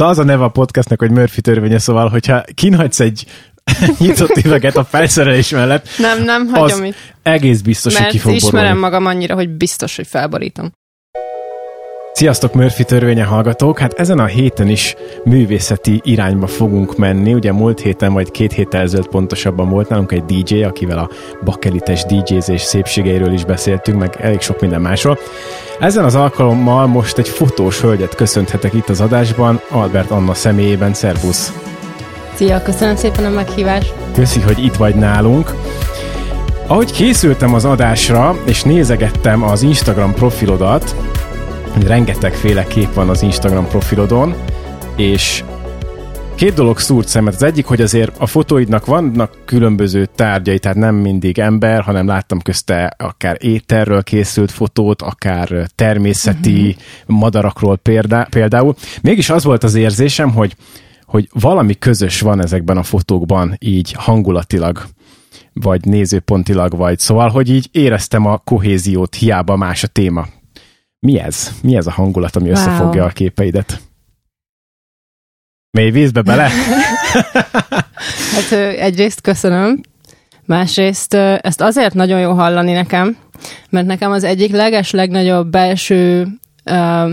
Szóval az a neve a podcastnak, hogy Murphy törvénye, szóval, hogyha kinhagysz egy nyitott üveget a felszerelés mellett, Nem, nem, hagyom itt. egész biztos, hogy Mert ki fog ismerem borulni. magam annyira, hogy biztos, hogy felborítom. Sziasztok, Murphy törvénye hallgatók! Hát ezen a héten is művészeti irányba fogunk menni. Ugye múlt héten, vagy két héttel ezelőtt pontosabban volt nálunk egy DJ, akivel a bakelites DJ-zés szépségeiről is beszéltünk, meg elég sok minden másról. Ezen az alkalommal most egy fotós hölgyet köszönhetek itt az adásban, Albert Anna személyében. Szervusz! Szia, köszönöm szépen a meghívást. Köszi, hogy itt vagy nálunk. Ahogy készültem az adásra, és nézegettem az Instagram profilodat, rengetegféle kép van az Instagram profilodon, és két dolog szúrt szemet. Az egyik, hogy azért a fotóidnak vannak különböző tárgyai, tehát nem mindig ember, hanem láttam közte akár éterről készült fotót, akár természeti uh-huh. madarakról példá, például. Mégis az volt az érzésem, hogy hogy valami közös van ezekben a fotókban, így hangulatilag, vagy nézőpontilag, vagy szóval, hogy így éreztem a kohéziót, hiába más a téma. Mi ez? Mi ez a hangulat, ami wow. Összefogja a képeidet? Mély vízbe bele? Hát egyrészt köszönöm, másrészt ezt azért nagyon jó hallani nekem, mert nekem az egyik leges legnagyobb belső ö,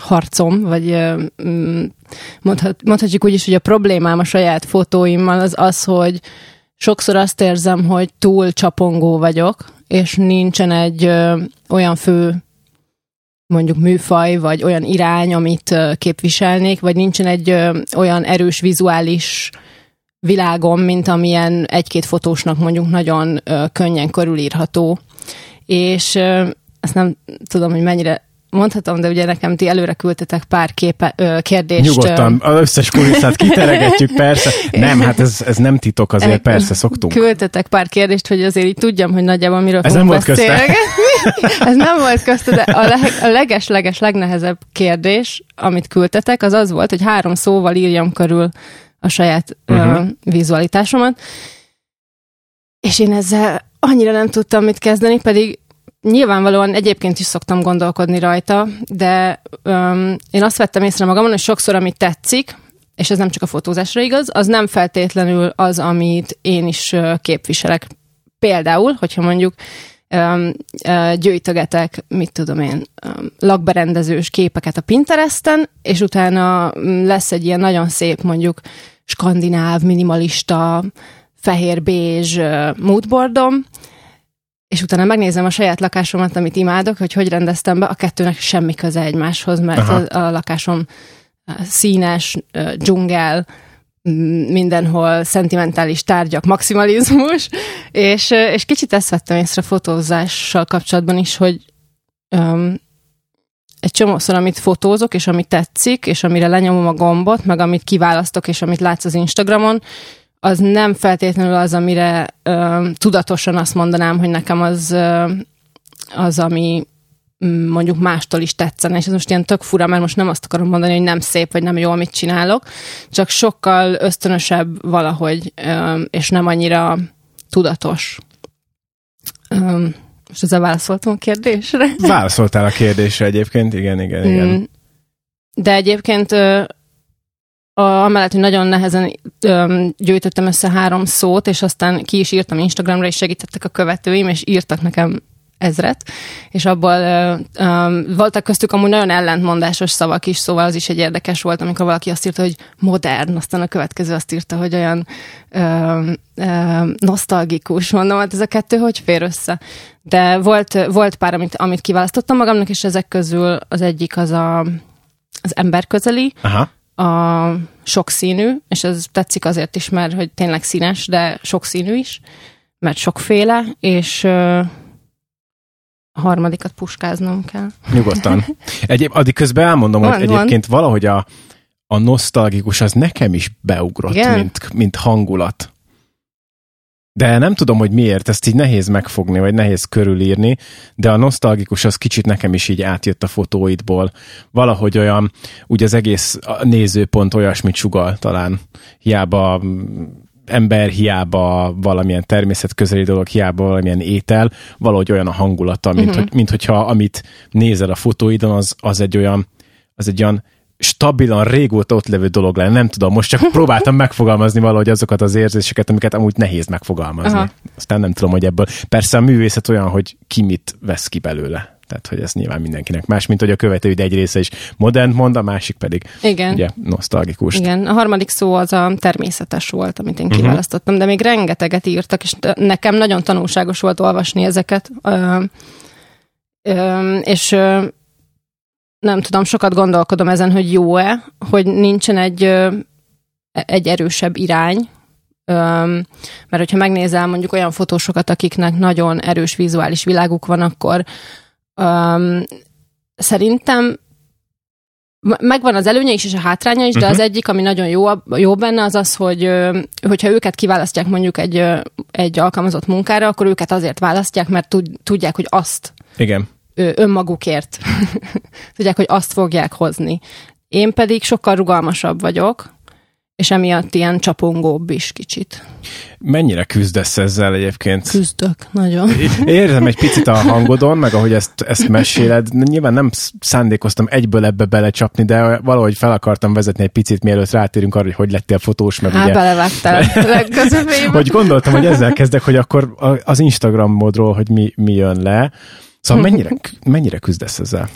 harcom, vagy mm, mondhat, mondhatjuk úgy is, hogy a problémám a saját fotóimmal az az, hogy sokszor azt érzem, hogy túl csapongó vagyok, és nincsen egy ö, olyan fő mondjuk műfaj, vagy olyan irány, amit képviselnék, vagy nincsen egy olyan erős vizuális világom, mint amilyen egy-két fotósnak mondjuk nagyon könnyen körülírható. És ö, ezt nem tudom, hogy mennyire mondhatom, de ugye nekem ti előre küldtetek pár képe, ö, kérdést. ö, Nyugodtan, az összes kulisszát kiteregetjük, persze. Nem, hát ez, ez nem titok, azért persze szoktunk. Küldtetek pár kérdést, hogy azért így tudjam, hogy nagyjából miről Ez nem volt közte. Ez nem volt közte, de a, leg, a leges-leges legnehezebb kérdés, amit küldtetek, az az volt, hogy három szóval írjam körül a saját uh-huh. Mhm. uh, vizualitásomat. És én ezzel annyira nem tudtam mit kezdeni, pedig nyilvánvalóan egyébként is szoktam gondolkodni rajta, de um, én azt vettem észre magamon, hogy sokszor, amit tetszik, és ez nem csak a fotózásra igaz, az nem feltétlenül az, amit én is képviselek. Például, hogyha mondjuk öm, ö, gyűjtögetek, mit tudom én, öm, lakberendezős képeket a Pinteresten, és utána mm, lesz egy ilyen nagyon szép, mondjuk skandináv, minimalista, fehér bézs ö, moodboardom, és utána megnézem a saját lakásomat, amit imádok, hogy hogy rendeztem be, a kettőnek semmi köze egymáshoz, mert Aha. a, a lakásom színes, dzsungel, mindenhol szentimentális tárgyak, maximalizmus, és, és kicsit ezt vettem észre fotózással kapcsolatban is, hogy um, egy csomószor, amit fotózok, és amit tetszik, és amire lenyomom a gombot, meg amit kiválasztok, és amit látsz az Instagramon, az nem feltétlenül az, amire ö, tudatosan azt mondanám, hogy nekem az, ö, az, ami mm, mondjuk mástól is tetszene, és ez most ilyen tök fura, mert most nem azt akarom mondani, hogy nem szép, vagy nem jó, amit csinálok, csak sokkal ösztönösebb valahogy, ö, és nem annyira tudatos. Ö, most ezzel válaszoltam a kérdésre. Válaszoltál a kérdésre egyébként, igen, igen, igen. Mm. De egyébként a, amellett, hogy nagyon nehezen ö, gyűjtöttem össze három szót, és aztán ki is írtam Instagramra, és segítettek a követőim, és írtak nekem ezret, és abból ö, voltak köztük amúgy nagyon ellentmondásos szavak is, szóval az is egy érdekes volt, amikor valaki azt írta, hogy modern, aztán a következő azt írta, hogy olyan ö, ö, nosztalgikus, mondom, hát ez a kettő hogy fér össze? De volt, volt pár, amit, amit kiválasztottam magamnak, és ezek közül az egyik az a, az emberközeli, Aha. A sokszínű, és ez tetszik azért is, mert hogy tényleg színes, de sokszínű is, mert sokféle, és a harmadikat puskáznom kell. Nyugodtan. Egyéb, addig közben elmondom, hogy Van, van. egyébként valahogy a, a nosztalgikus az nekem is beugrott, Igen? mint, mint hangulat. De nem tudom, hogy miért, ezt így nehéz megfogni, vagy nehéz körülírni, de a nosztalgikus az kicsit nekem is így átjött a fotóidból. Valahogy olyan, úgy az egész nézőpont olyasmit sugal talán. Hiába ember, hiába valamilyen természetközeli dolog, hiába valamilyen étel, valahogy olyan a hangulata, mint, Mhm. hogy, mint hogyha amit nézel a fotóidon, az, az egy olyan az egy olyan stabilan, régóta ott levő dolog lenne. Nem tudom, most csak próbáltam megfogalmazni valahogy azokat az érzéseket, amiket amúgy nehéz megfogalmazni. Aha. Aztán nem tudom, hogy ebből. Persze a művészet olyan, hogy ki mit vesz ki belőle. Tehát, hogy ez nyilván mindenkinek más, mint hogy a követőid egy része is modern mond, a másik pedig Igen. ugye nosztalgikus. Igen, a harmadik szó az a természetes volt, amit én mhm. kiválasztottam, uh-huh. de még rengeteget írtak, és nekem nagyon tanulságos volt olvasni ezeket. Ö, ö, és ö, nem tudom, sokat gondolkodom ezen, hogy jó-e, hogy nincsen egy, egy erősebb irány, mert hogyha megnézel mondjuk olyan fotósokat, akiknek nagyon erős vizuális világuk van, akkor um, szerintem megvan az előnye is és a hátránya is, de uh-huh. az egyik, ami nagyon jó, jó benne, az az, hogy hogyha őket kiválasztják mondjuk egy, egy alkalmazott munkára, akkor őket azért választják, mert tudják, hogy azt Igen. Önmagukért tudják, hogy azt fogják hozni. Én pedig sokkal rugalmasabb vagyok, és emiatt ilyen csapongóbb is kicsit. Mennyire küzdesz ezzel egyébként? Küzdök, nagyon. Érzem egy picit a hangodon, meg ahogy ezt, ezt meséled. Nyilván nem szándékoztam egyből ebbe belecsapni, de valahogy fel akartam vezetni egy picit, mielőtt rátérünk arra, hogy hogy lettél fotós, meg Há, ugye... belevágtál Hogy gondoltam, hogy ezzel kezdek, hogy akkor az Instagram módról, hogy mi, mi jön le. Szóval mennyire, mennyire küzdesz ezzel?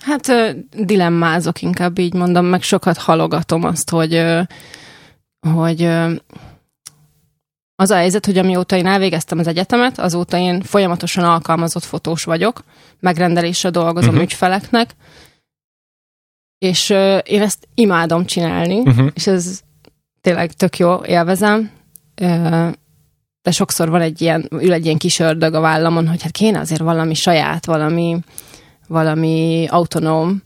Hát dilemmázok, inkább így mondom, meg sokat halogatom azt, hogy hogy az a helyzet, hogy amióta én elvégeztem az egyetemet, azóta én folyamatosan alkalmazott fotós vagyok, megrendelésre dolgozom uh-huh. ügyfeleknek, és én ezt imádom csinálni, uh-huh. és ez tényleg tök jó, élvezem, de sokszor van egy ilyen, ül egy ilyen kis ördög a vállamon, hogy hát kéne azért valami saját, valami, valami autonóm,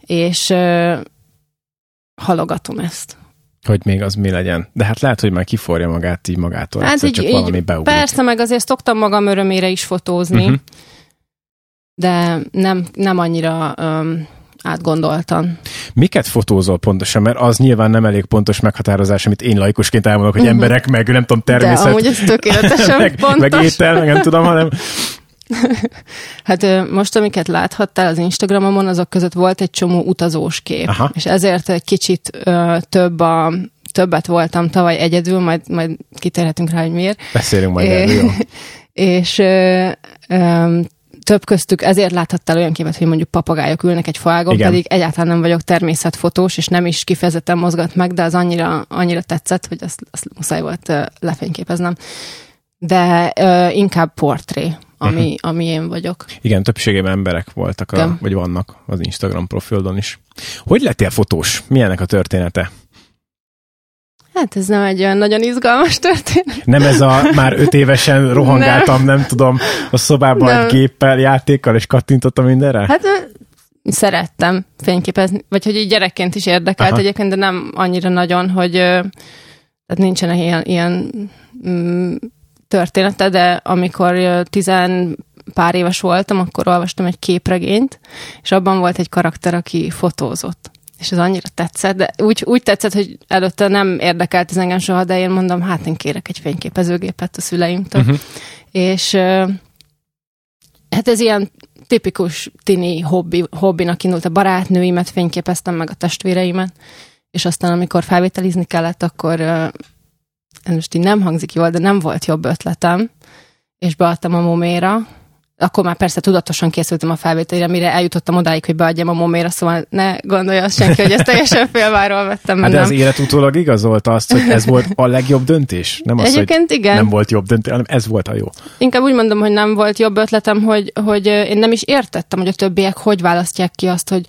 és uh, halogatom ezt hogy még az mi legyen. De hát lehet, hogy már kiforja magát így magától. Hát így, csak így, valami beugrik. Persze, meg azért szoktam magam örömére is fotózni, uh-huh. de nem, nem annyira um, átgondoltan. Miket fotózol pontosan? Mert az nyilván nem elég pontos meghatározás, amit én laikusként elmondok, hogy uh-huh. emberek, meg nem tudom, természet. De amúgy ez tökéletesen meg, pontos. Meg étel, meg nem tudom, hanem hát most, amiket láthattál az Instagramon, azok között volt egy csomó utazós kép. Aha. És ezért egy kicsit ö, több a többet voltam tavaly egyedül, majd, majd kitérhetünk rá, hogy miért. Beszélünk majd erről, jó. És ö, ö, több köztük ezért láthattál olyan képet, hogy mondjuk papagájok ülnek egy faágon, Igen. pedig egyáltalán nem vagyok természetfotós, és nem is kifejezetten mozgat meg, de az annyira, annyira tetszett, hogy azt, azt muszáj volt lefényképeznem. De ö, inkább portré ami, uh-huh. ami én vagyok. Igen, többségében emberek voltak, a, vagy vannak az Instagram profilon is. Hogy lettél fotós? Milyenek a története? Hát ez nem egy olyan nagyon izgalmas történet. Nem ez a már öt évesen rohangáltam, nem, nem tudom, a szobában nem. egy géppel, játékkal, és kattintottam mindenre? Hát szerettem fényképezni, vagy hogy így gyerekként is érdekelt Aha. egyébként, de nem annyira nagyon, hogy tehát nincsenek ilyen, ilyen mm, története, de amikor tizen pár éves voltam, akkor olvastam egy képregényt, és abban volt egy karakter, aki fotózott. És ez annyira tetszett, de úgy, úgy tetszett, hogy előtte nem érdekelt ez engem soha, de én mondom, hát én kérek egy fényképezőgépet a szüleimtől. Uh-huh. És hát ez ilyen tipikus tini hobbi, hobbinak indult. A barátnőimet fényképeztem, meg a testvéreimet, és aztán amikor felvételizni kellett, akkor ez most így nem hangzik jól, de nem volt jobb ötletem, és beadtam a moméra, akkor már persze tudatosan készültem a felvételére, mire eljutottam odáig, hogy beadjam a moméra, szóval ne gondolja senki, hogy ezt teljesen félváról vettem. Hát de az élet utólag igazolta azt, hogy ez volt a legjobb döntés? Nem az, Egyébként hogy igen. nem volt jobb döntés, hanem ez volt a jó. Inkább úgy mondom, hogy nem volt jobb ötletem, hogy, hogy én nem is értettem, hogy a többiek hogy választják ki azt, hogy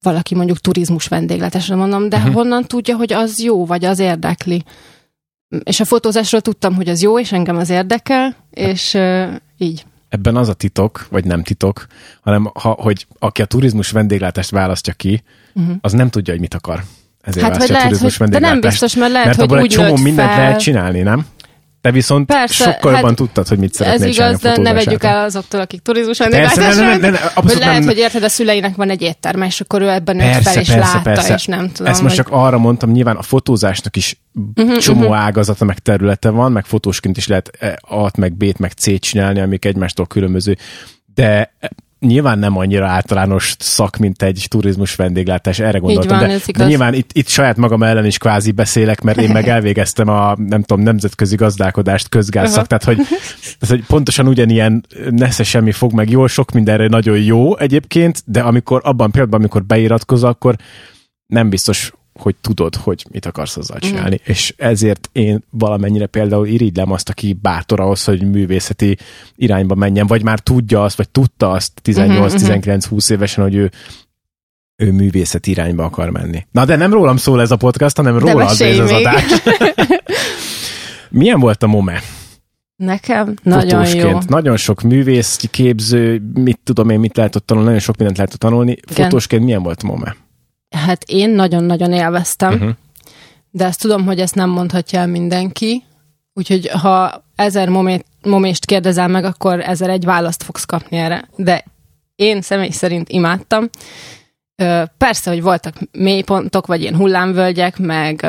valaki mondjuk turizmus vendégletesre mondom, de uh-huh. honnan tudja, hogy az jó, vagy az érdekli és a fotózásról tudtam, hogy az jó, és engem az érdekel, és uh, így. Ebben az a titok, vagy nem titok, hanem ha, hogy aki a turizmus vendéglátást választja ki, uh-huh. az nem tudja, hogy mit akar. Ezért hát, a turizmus hogy, De nem biztos, mert lehet, mert hogy úgy egy csomó mindent fel. lehet csinálni, nem? Te viszont Persze, sokkal jobban hát tudtad, hogy mit szeretnél Ez igaz, de ne vegyük el azoktól, akik turizmus vendéglátásra hogy lehet, hogy érted, a szüleinek van egy étterme, és akkor ő ebben nőtt fel, és persze, látta, persze. és nem tudom. Ezt most csak arra mondtam, nyilván a fotózásnak is uh-huh, csomó uh-huh. ágazata, meg területe van, meg fotósként is lehet A-t, meg B-t, meg C-t csinálni, amik egymástól különböző. De nyilván nem annyira általános szak, mint egy turizmus vendéglátás, erre gondoltam, van, de, de nyilván itt, itt saját magam ellen is kvázi beszélek, mert én meg elvégeztem a, nem tudom, nemzetközi gazdálkodást, Aha. tehát hogy, tehát hogy pontosan ugyanilyen nesze semmi fog meg jól, sok mindenre nagyon jó egyébként, de amikor abban pillanatban, amikor beiratkozol, akkor nem biztos, hogy tudod, hogy mit akarsz azzal csinálni. Mm. És ezért én valamennyire például irigylem azt, aki bátor ahhoz, hogy művészeti irányba menjen, vagy már tudja azt, vagy tudta azt 18-19-20 évesen, hogy ő ő művészeti irányba akar menni. Na de nem rólam szól ez a podcast, hanem róla az ez az adás. Milyen volt a MOME? Nekem nagyon jó. Fotósként. Nagyon sok művész, képző, mit tudom én, mit lehet ott tanulni, nagyon sok mindent lehet ott tanulni. Igen. Fotósként milyen volt a MOME? Hát én nagyon-nagyon élveztem, Uh-huh. de ezt tudom, hogy ezt nem mondhatja el mindenki, úgyhogy ha ezer momét, momést kérdezel meg, akkor ezer egy választ fogsz kapni erre. De én személy szerint imádtam. Persze, hogy voltak mélypontok, vagy ilyen hullámvölgyek, meg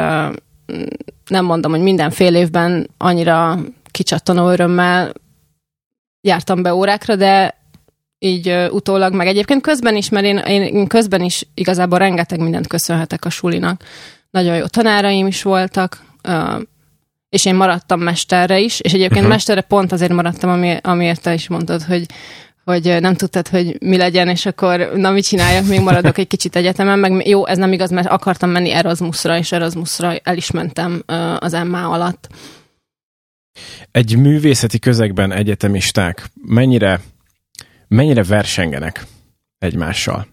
nem mondom, hogy minden fél évben annyira kicsattanó örömmel jártam be órákra, de így ö, utólag, meg egyébként közben is, mert én, én, közben is igazából rengeteg mindent köszönhetek a sulinak. Nagyon jó tanáraim is voltak, és én maradtam mesterre is, és egyébként uh-huh. mesterre pont azért maradtam, ami, amiért te is mondtad, hogy hogy nem tudtad, hogy mi legyen, és akkor na mit csináljak, még maradok egy kicsit egyetemen, meg jó, ez nem igaz, mert akartam menni Erasmusra, és Erasmusra el is mentem az MA alatt. Egy művészeti közegben egyetemisták mennyire, mennyire versengenek egymással?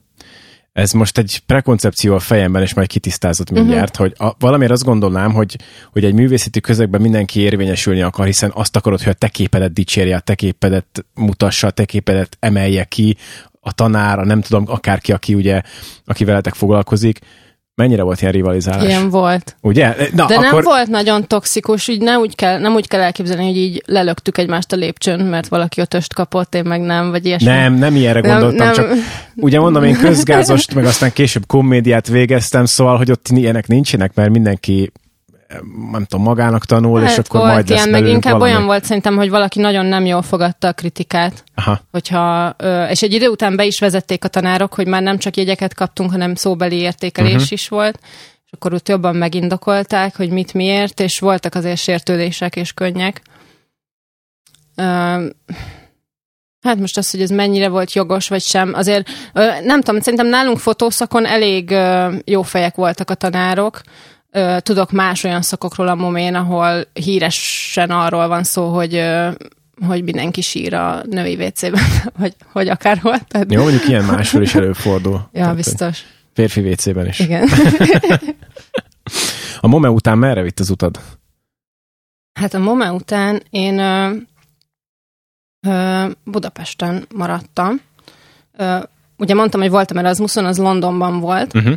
Ez most egy prekoncepció a fejemben, és majd kitisztázott mindjárt, uh-huh. hogy a, valamiért azt gondolnám, hogy, hogy egy művészeti közegben mindenki érvényesülni akar, hiszen azt akarod, hogy a te képedet dicsérje, a te képedet mutassa, a te képedet emelje ki, a tanár, a nem tudom, akárki, aki ugye, aki veletek foglalkozik. Mennyire volt ilyen rivalizálás? Ilyen volt. Ugye? Na, De akkor... nem volt nagyon toxikus, így nem úgy, kell, nem úgy kell elképzelni, hogy így lelöktük egymást a lépcsőn, mert valaki ötöst kapott, én meg nem, vagy ilyesmi. Nem, nem ilyenre Nem, gondoltam, nem. csak ugye mondom, én közgázost, meg aztán később komédiát végeztem, szóval, hogy ott ilyenek nincsenek, mert mindenki nem tudom, magának tanul, és akkor volt majd lesz ilyen, meg belőlünk inkább valami. olyan volt szerintem, hogy valaki nagyon nem jól fogadta a kritikát, Aha. hogyha, és egy idő után be is vezették a tanárok, hogy már nem csak jegyeket kaptunk, hanem szóbeli értékelés uh-huh. is volt, és akkor ott jobban megindokolták, hogy mit miért, és voltak azért sértődések és könnyek. Hát most az, hogy ez mennyire volt jogos, vagy sem, azért nem tudom, szerintem nálunk fotószakon elég jó fejek voltak a tanárok. Ö, Tudok más olyan szakokról a momén, ahol híresen arról van szó, hogy ö, hogy mindenki sír a női WC-ben, vagy hogy akárhol. Tehát, Jó, mondjuk ilyen máshol is előfordul. ja, Tehát, biztos. Férfi WC-ben is. Igen. A MOME után merre vitt az utad? Hát a MOME után én ö, ö, Budapesten maradtam. Ö, ugye mondtam, hogy voltam Erasmuson, az Londonban volt. Uh-huh.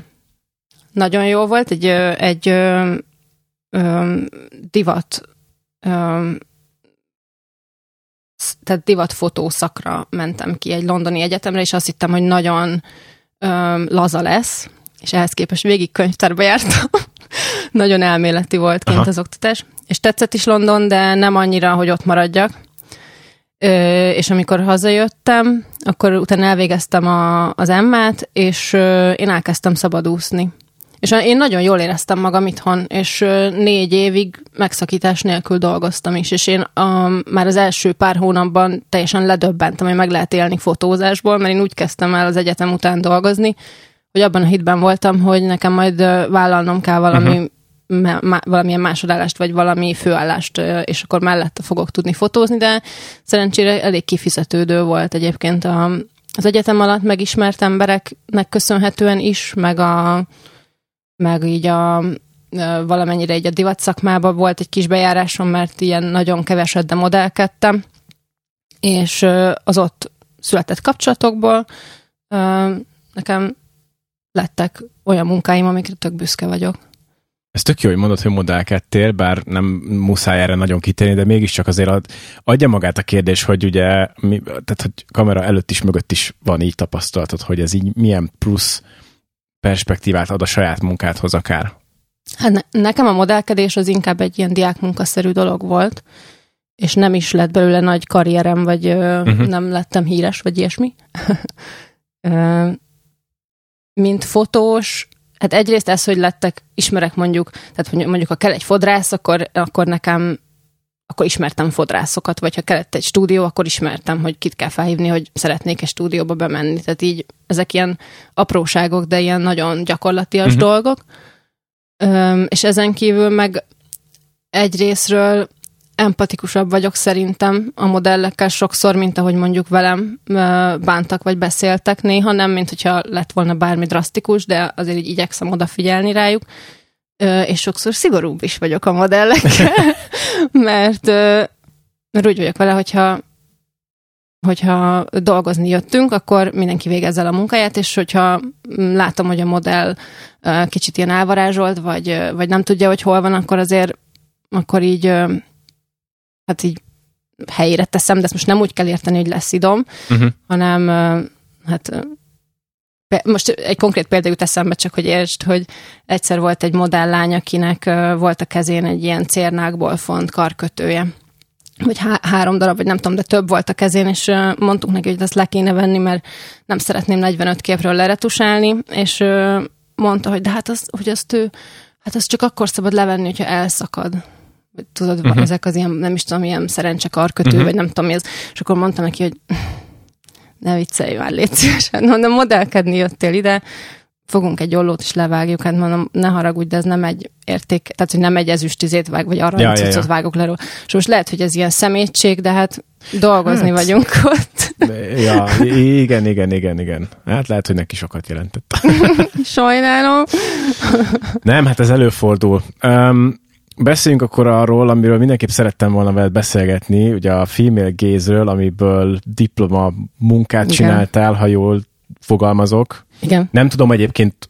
Nagyon jó volt, egy, egy ö, ö, divat ö, tehát divat fotószakra mentem ki egy londoni egyetemre, és azt hittem, hogy nagyon ö, laza lesz, és ehhez képest végig könyvtárba jártam. nagyon elméleti volt kint Aha. az oktatás. És tetszett is London, de nem annyira, hogy ott maradjak. Ö, és amikor hazajöttem, akkor utána elvégeztem a, az emmát, és ö, én elkezdtem szabadúszni. És én nagyon jól éreztem magam itthon, és négy évig megszakítás nélkül dolgoztam is, és én um, már az első pár hónapban teljesen ledöbbentem, hogy meg lehet élni fotózásból, mert én úgy kezdtem el az egyetem után dolgozni, hogy abban a hitben voltam, hogy nekem majd vállalnom kell valami, uh-huh. valamilyen másodállást, vagy valami főállást, és akkor mellette fogok tudni fotózni, de szerencsére elég kifizetődő volt egyébként a, az egyetem alatt megismert embereknek köszönhetően is, meg a meg így a valamennyire így a divat szakmában volt egy kis bejárásom, mert ilyen nagyon keveset, de modellkedtem, és az ott született kapcsolatokból nekem lettek olyan munkáim, amikre tök büszke vagyok. Ez tök jó, hogy mondod, hogy modellkedtél, bár nem muszáj erre nagyon kitérni, de mégiscsak azért ad, adja magát a kérdés, hogy ugye, mi, tehát hogy kamera előtt is, mögött is van így tapasztalatod, hogy ez így milyen plusz perspektívát ad a saját munkádhoz akár. Hát ne, nekem a modellkedés az inkább egy ilyen diákmunkaszerű dolog volt, és nem is lett belőle nagy karrierem, vagy uh-huh. nem lettem híres, vagy ilyesmi. Mint fotós, hát egyrészt ez, hogy lettek, ismerek mondjuk, tehát mondjuk ha kell egy fodrász, akkor, akkor nekem akkor ismertem fodrászokat, vagy ha kellett egy stúdió, akkor ismertem, hogy kit kell felhívni, hogy szeretnék egy stúdióba bemenni. Tehát így ezek ilyen apróságok, de ilyen nagyon gyakorlatias uh-huh. dolgok. Üm, és ezen kívül meg egyrésztről empatikusabb vagyok szerintem a modellekkel sokszor, mint ahogy mondjuk velem bántak vagy beszéltek néha, nem, mint hogyha lett volna bármi drasztikus, de azért így igyekszem odafigyelni rájuk, és sokszor szigorúbb is vagyok a modellekkel, mert, mert úgy vagyok vele, hogyha hogyha dolgozni jöttünk, akkor mindenki végezze el a munkáját, és hogyha látom, hogy a modell kicsit ilyen elvarázsolt, vagy, vagy nem tudja, hogy hol van, akkor azért akkor így hát így helyére teszem, de ezt most nem úgy kell érteni, hogy lesz idom, uh-huh. hanem hát most egy konkrét példa jut eszembe, csak hogy értsd, hogy egyszer volt egy modelllány, akinek volt a kezén egy ilyen cérnákból font karkötője vagy há- három darab, vagy nem tudom, de több volt a kezén, és mondtuk neki, hogy azt le kéne venni, mert nem szeretném 45 képről leretusálni, és mondta, hogy de hát azt, hogy azt ő, hát azt csak akkor szabad levenni, hogyha elszakad tudod, uh-huh. ezek az ilyen, nem is tudom, ilyen szerencsekarkötő, uh-huh. vagy nem tudom mi az. És akkor mondtam neki, hogy ne viccelj már, légy szívesen. Mondom, modellkedni jöttél ide, fogunk egy ollót is levágjuk, hát mondom, ne haragudj, de ez nem egy érték, tehát hogy nem egy ezüstizét vág, vagy arra ja, ja, ja. vágok le És most lehet, hogy ez ilyen szemétség, de hát dolgozni hát. vagyunk ott. Ja, igen, igen, igen, igen. Hát lehet, hogy neki sokat jelentett. Sajnálom. Nem, hát ez előfordul. Um, Beszéljünk akkor arról, amiről mindenképp szerettem volna veled beszélgetni, ugye a female gaze-ről, amiből diploma munkát Igen. csináltál, ha jól fogalmazok. Igen. Nem tudom egyébként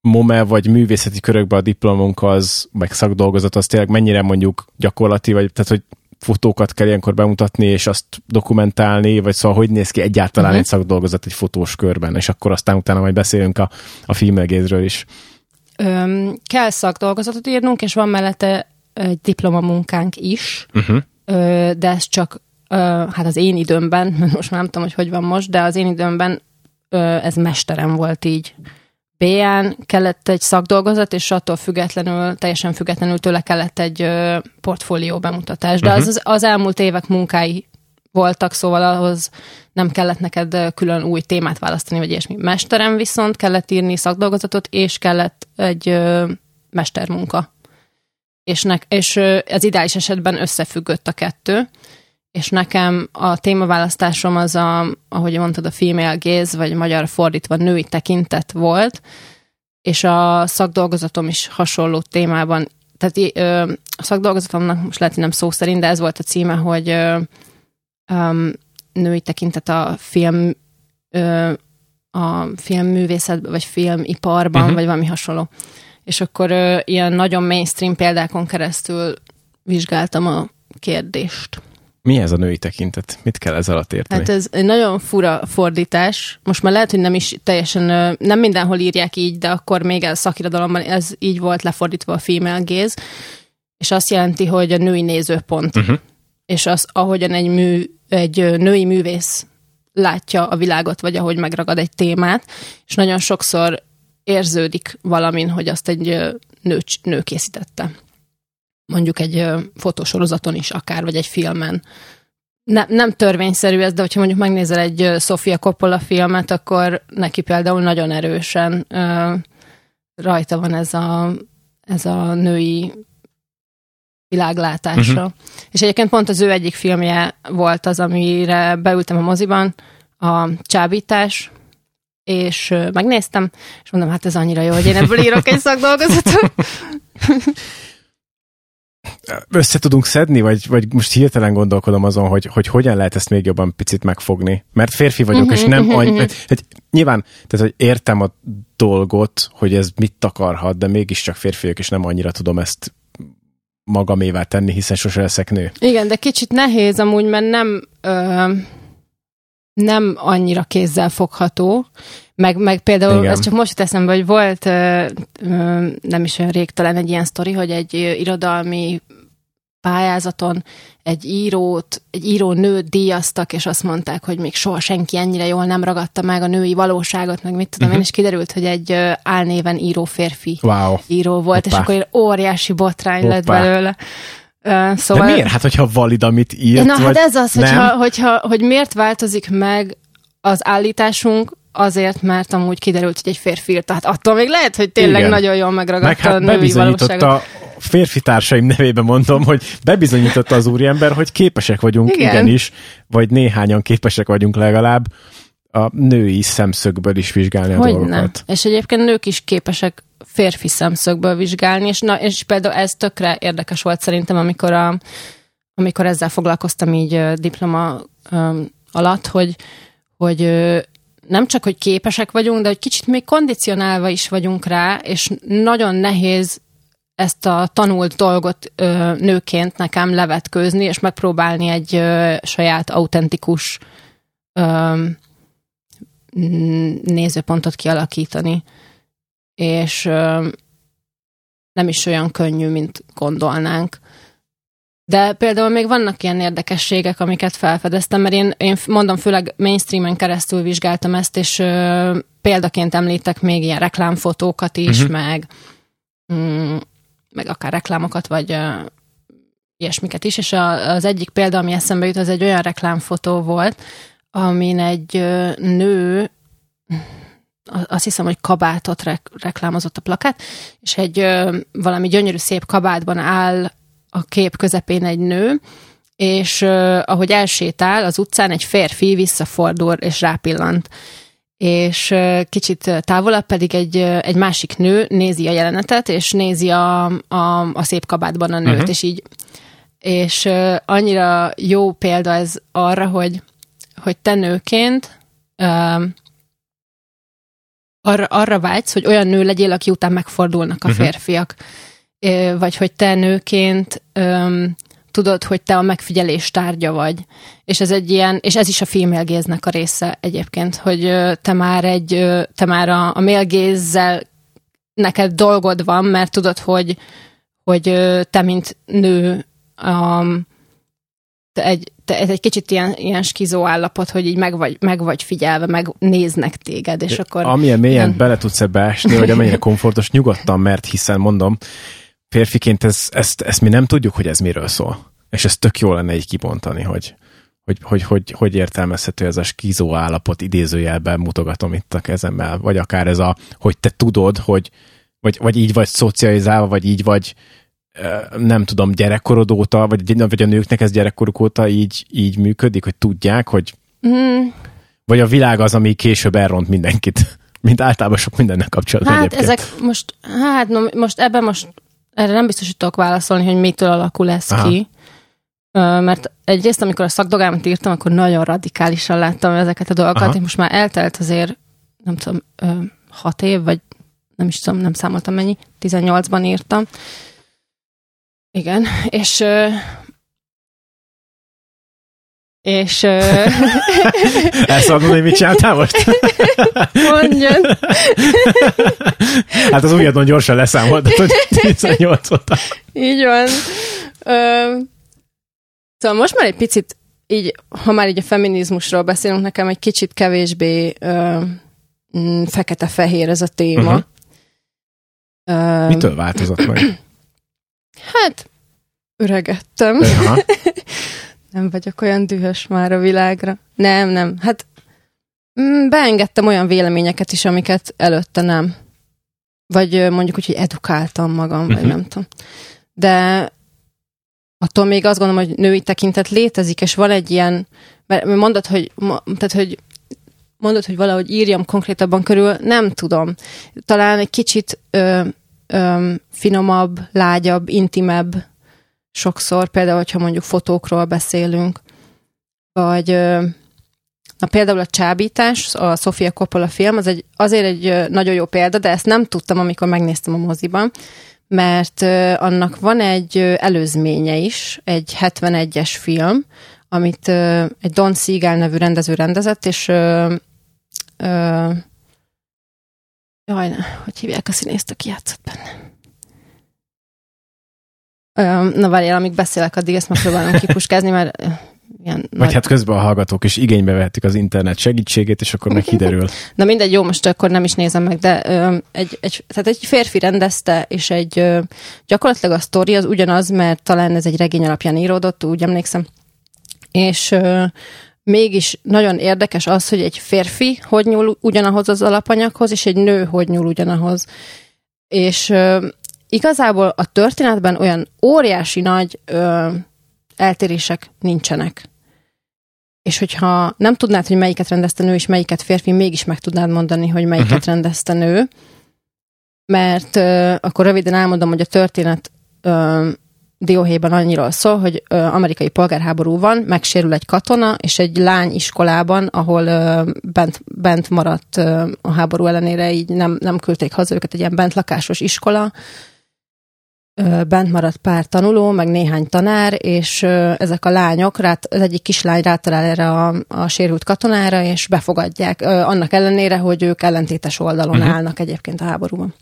MOME vagy művészeti körökben a diplomunk az, meg szakdolgozat az tényleg mennyire mondjuk gyakorlati, vagy tehát, hogy fotókat kell ilyenkor bemutatni, és azt dokumentálni, vagy szóval hogy néz ki egyáltalán uh-huh. egy szakdolgozat egy fotós körben, és akkor aztán utána majd beszélünk a, a female gaze-ről is öm, kell szakdolgozatot írnunk, és van mellette egy diplomamunkánk is, uh-huh. ö, de ez csak ö, hát az én időmben, most már nem tudom, hogy hogy van most, de az én időmben ö, ez mesterem volt így. B-en kellett egy szakdolgozat, és attól függetlenül, teljesen függetlenül tőle kellett egy ö, portfólió bemutatás. De uh-huh. az, az elmúlt évek munkái voltak, szóval ahhoz nem kellett neked külön új témát választani, vagy ilyesmi. Mesterem viszont kellett írni szakdolgozatot, és kellett egy ö, mestermunka. És, ne, és az ideális esetben összefüggött a kettő, és nekem a témaválasztásom az, a, ahogy mondtad, a female gaze, vagy magyar fordítva női tekintet volt, és a szakdolgozatom is hasonló témában, tehát ö, a szakdolgozatomnak most lehet, hogy nem szó szerint, de ez volt a címe, hogy ö, um, női tekintet a film ö, a filmművészet, vagy filmiparban, uh-huh. vagy valami hasonló. És akkor ö, ilyen nagyon mainstream példákon keresztül vizsgáltam a kérdést. Mi ez a női tekintet? Mit kell ez alatt érteni? Hát ez egy nagyon fura fordítás. Most már lehet, hogy nem is teljesen, nem mindenhol írják így, de akkor még a szakirodalomban ez így volt lefordítva a female gaze, és azt jelenti, hogy a női nézőpont. Uh-huh. És az, ahogyan egy mű egy női művész látja a világot, vagy ahogy megragad egy témát, és nagyon sokszor érződik valamin, hogy azt egy nő, nő készítette. Mondjuk egy fotosorozaton is akár, vagy egy filmen. Ne, nem törvényszerű ez, de hogyha mondjuk megnézel egy Sofia Coppola filmet, akkor neki például nagyon erősen ö, rajta van ez a, ez a női világlátásra. Uh-huh. És egyébként pont az ő egyik filmje volt az, amire beültem a moziban, a Csábítás, és megnéztem, és mondom, hát ez annyira jó, hogy én ebből írok egy szakdolgozatot. Össze tudunk szedni, vagy, vagy most hirtelen gondolkodom azon, hogy, hogy hogyan lehet ezt még jobban picit megfogni. Mert férfi vagyok, uh-huh, és nem uh-huh, annyi, uh-huh. hogy nyilván, tehát hogy értem a dolgot, hogy ez mit akarhat, de mégiscsak férfi vagyok, és nem annyira tudom ezt magamévá tenni, hiszen sose leszek nő. Igen, de kicsit nehéz amúgy, mert nem, ö, nem annyira kézzel fogható, meg, meg például, Igen. ez csak most teszem, hogy volt, ö, ö, nem is olyan rég talán egy ilyen sztori, hogy egy irodalmi pályázaton egy írót, egy író nőt díjaztak, és azt mondták, hogy még soha senki ennyire jól nem ragadta meg a női valóságot, meg mit tudom uh-huh. én, és kiderült, hogy egy álnéven író férfi wow. író volt, Hoppá. és akkor egy óriási botrány Hoppá. lett belőle. Szóval... De miért? Hát, hogyha valid, amit írt, Na, hát vagy... hát ez az, hogyha, hogyha, hogy miért változik meg az állításunk, azért, mert amúgy kiderült, hogy egy férfi írt. Tehát attól még lehet, hogy tényleg Igen. nagyon jól megragadta Meg hát a női valóságot. Férfi társaim nevében mondom, hogy bebizonyította az úriember, hogy képesek vagyunk Igen. igenis, vagy néhányan képesek vagyunk legalább a női szemszögből is vizsgálni a hogy dolgokat. Ne. És egyébként nők is képesek férfi szemszögből vizsgálni, és, na, és például ez tökre érdekes volt szerintem, amikor, a, amikor ezzel foglalkoztam így diploma um, alatt, hogy, hogy nem csak, hogy képesek vagyunk, de hogy kicsit még kondicionálva is vagyunk rá, és nagyon nehéz ezt a tanult dolgot ö, nőként nekem levetkőzni, és megpróbálni egy ö, saját autentikus ö, nézőpontot kialakítani. És ö, nem is olyan könnyű, mint gondolnánk. De például még vannak ilyen érdekességek, amiket felfedeztem, mert én, én mondom, főleg mainstreamen keresztül vizsgáltam ezt, és ö, példaként említek még ilyen reklámfotókat is, uh-huh. meg, mm, meg akár reklámokat, vagy ilyesmiket is, és a, az egyik példa, ami eszembe jut, az egy olyan reklámfotó volt, amin egy nő azt hiszem, hogy kabátot rek- reklámozott a plakát, és egy valami gyönyörű szép kabátban áll a kép közepén egy nő, és ahogy elsétál az utcán, egy férfi visszafordul és rápillant. És uh, kicsit távolabb pedig egy, uh, egy másik nő nézi a jelenetet, és nézi a, a, a szép kabátban a nőt, uh-huh. és így és uh, annyira jó példa ez arra, hogy, hogy te nőként uh, arra, arra vágysz, hogy olyan nő legyél, aki után megfordulnak a uh-huh. férfiak vagy hogy te nőként öm, tudod, hogy te a megfigyelés tárgya vagy. És ez egy ilyen, és ez is a filmélgéznek a része egyébként, hogy te már egy, te már a, a mélgézzel neked dolgod van, mert tudod, hogy, hogy te, mint nő, um, te egy, te, ez egy kicsit ilyen, ilyen skizó állapot, hogy így meg vagy, meg vagy figyelve, meg néznek téged, és akkor... Amilyen mélyen ilyen... bele tudsz ebbe esni, hogy amennyire komfortos, nyugodtan, mert hiszen mondom, férfiként ez, ezt, ezt mi nem tudjuk, hogy ez miről szól. És ez tök jó lenne így kibontani, hogy, hogy, hogy, hogy, hogy értelmezhető ez a skizó állapot, idézőjelben mutogatom itt a kezemmel, vagy akár ez a, hogy te tudod, hogy vagy, vagy így vagy szocializálva, vagy így vagy nem tudom, gyerekkorod óta, vagy, vagy a nőknek ez gyerekkoruk óta így, így működik, hogy tudják, hogy mm. vagy a világ az, ami később elront mindenkit, mint általában sok mindennek kapcsolatban Hát egyébként. ezek most, hát no, most ebben most erre nem biztos, hogy tudok válaszolni, hogy mitől alakul ez Aha. ki. Mert egyrészt, amikor a szakdogámat írtam, akkor nagyon radikálisan láttam ezeket a dolgokat, és most már eltelt azért, nem tudom, hat év, vagy nem is tudom, nem számoltam mennyi, 18-ban írtam. Igen, és és... El szabad mondani, mit csináltál most? Mondjon. hát az újadon gyorsan leszámolt, hogy 18 óta. Így van. Ö, szóval most már egy picit, így, ha már így a feminizmusról beszélünk, nekem egy kicsit kevésbé ö, mm, fekete-fehér ez a téma. Uh-huh. Ö, Mitől változott meg? Hát, öregettem. Uh-huh. Nem vagyok olyan dühös már a világra. Nem, nem. Hát mm, beengedtem olyan véleményeket is, amiket előtte nem. Vagy mondjuk úgy, hogy edukáltam magam, uh-huh. vagy mhm. nem tudom. De attól még azt gondolom, hogy női tekintet létezik, és van egy ilyen, mert mondod, hogy, tehát, hogy mondod, hogy valahogy írjam konkrétabban körül, nem tudom. Talán egy kicsit ö, ö, finomabb, lágyabb, intimebb sokszor, például, hogyha mondjuk fotókról beszélünk, vagy na például a Csábítás, a Sofia Coppola film, az egy, azért egy nagyon jó példa, de ezt nem tudtam, amikor megnéztem a moziban, mert annak van egy előzménye is, egy 71-es film, amit egy Don Siegel nevű rendező rendezett, és ö, ö, jaj, hogy hívják a színészt, aki játszott benne? Na várjál, amíg beszélek, addig ezt megpróbálom kipuskázni, mert ilyen Vagy nagy... hát közben a hallgatók is igénybe vehetik az internet segítségét, és akkor meg kiderül. Na mindegy, jó, most akkor nem is nézem meg, de ö, egy, egy, tehát egy férfi rendezte, és egy ö, gyakorlatilag a sztori az ugyanaz, mert talán ez egy regény alapján íródott, úgy emlékszem. És ö, mégis nagyon érdekes az, hogy egy férfi hogy nyúl ugyanahoz az alapanyaghoz, és egy nő hogy nyúl ugyanahoz. És ö, igazából a történetben olyan óriási nagy ö, eltérések nincsenek. És hogyha nem tudnád, hogy melyiket rendezte nő, és melyiket férfi, mégis meg tudnád mondani, hogy melyiket uh-huh. rendezte nő. Mert ö, akkor röviden elmondom, hogy a történet ö, dióhéjban annyiról szól, hogy ö, amerikai polgárháború van, megsérül egy katona, és egy lány iskolában, ahol ö, bent, bent maradt ö, a háború ellenére, így nem, nem küldték haza őket, egy ilyen bentlakásos iskola, bent maradt pár tanuló, meg néhány tanár, és ezek a lányok, rát, az egyik kislány rátalál erre a, a sérült katonára, és befogadják, annak ellenére, hogy ők ellentétes oldalon uh-huh. állnak egyébként a háborúban.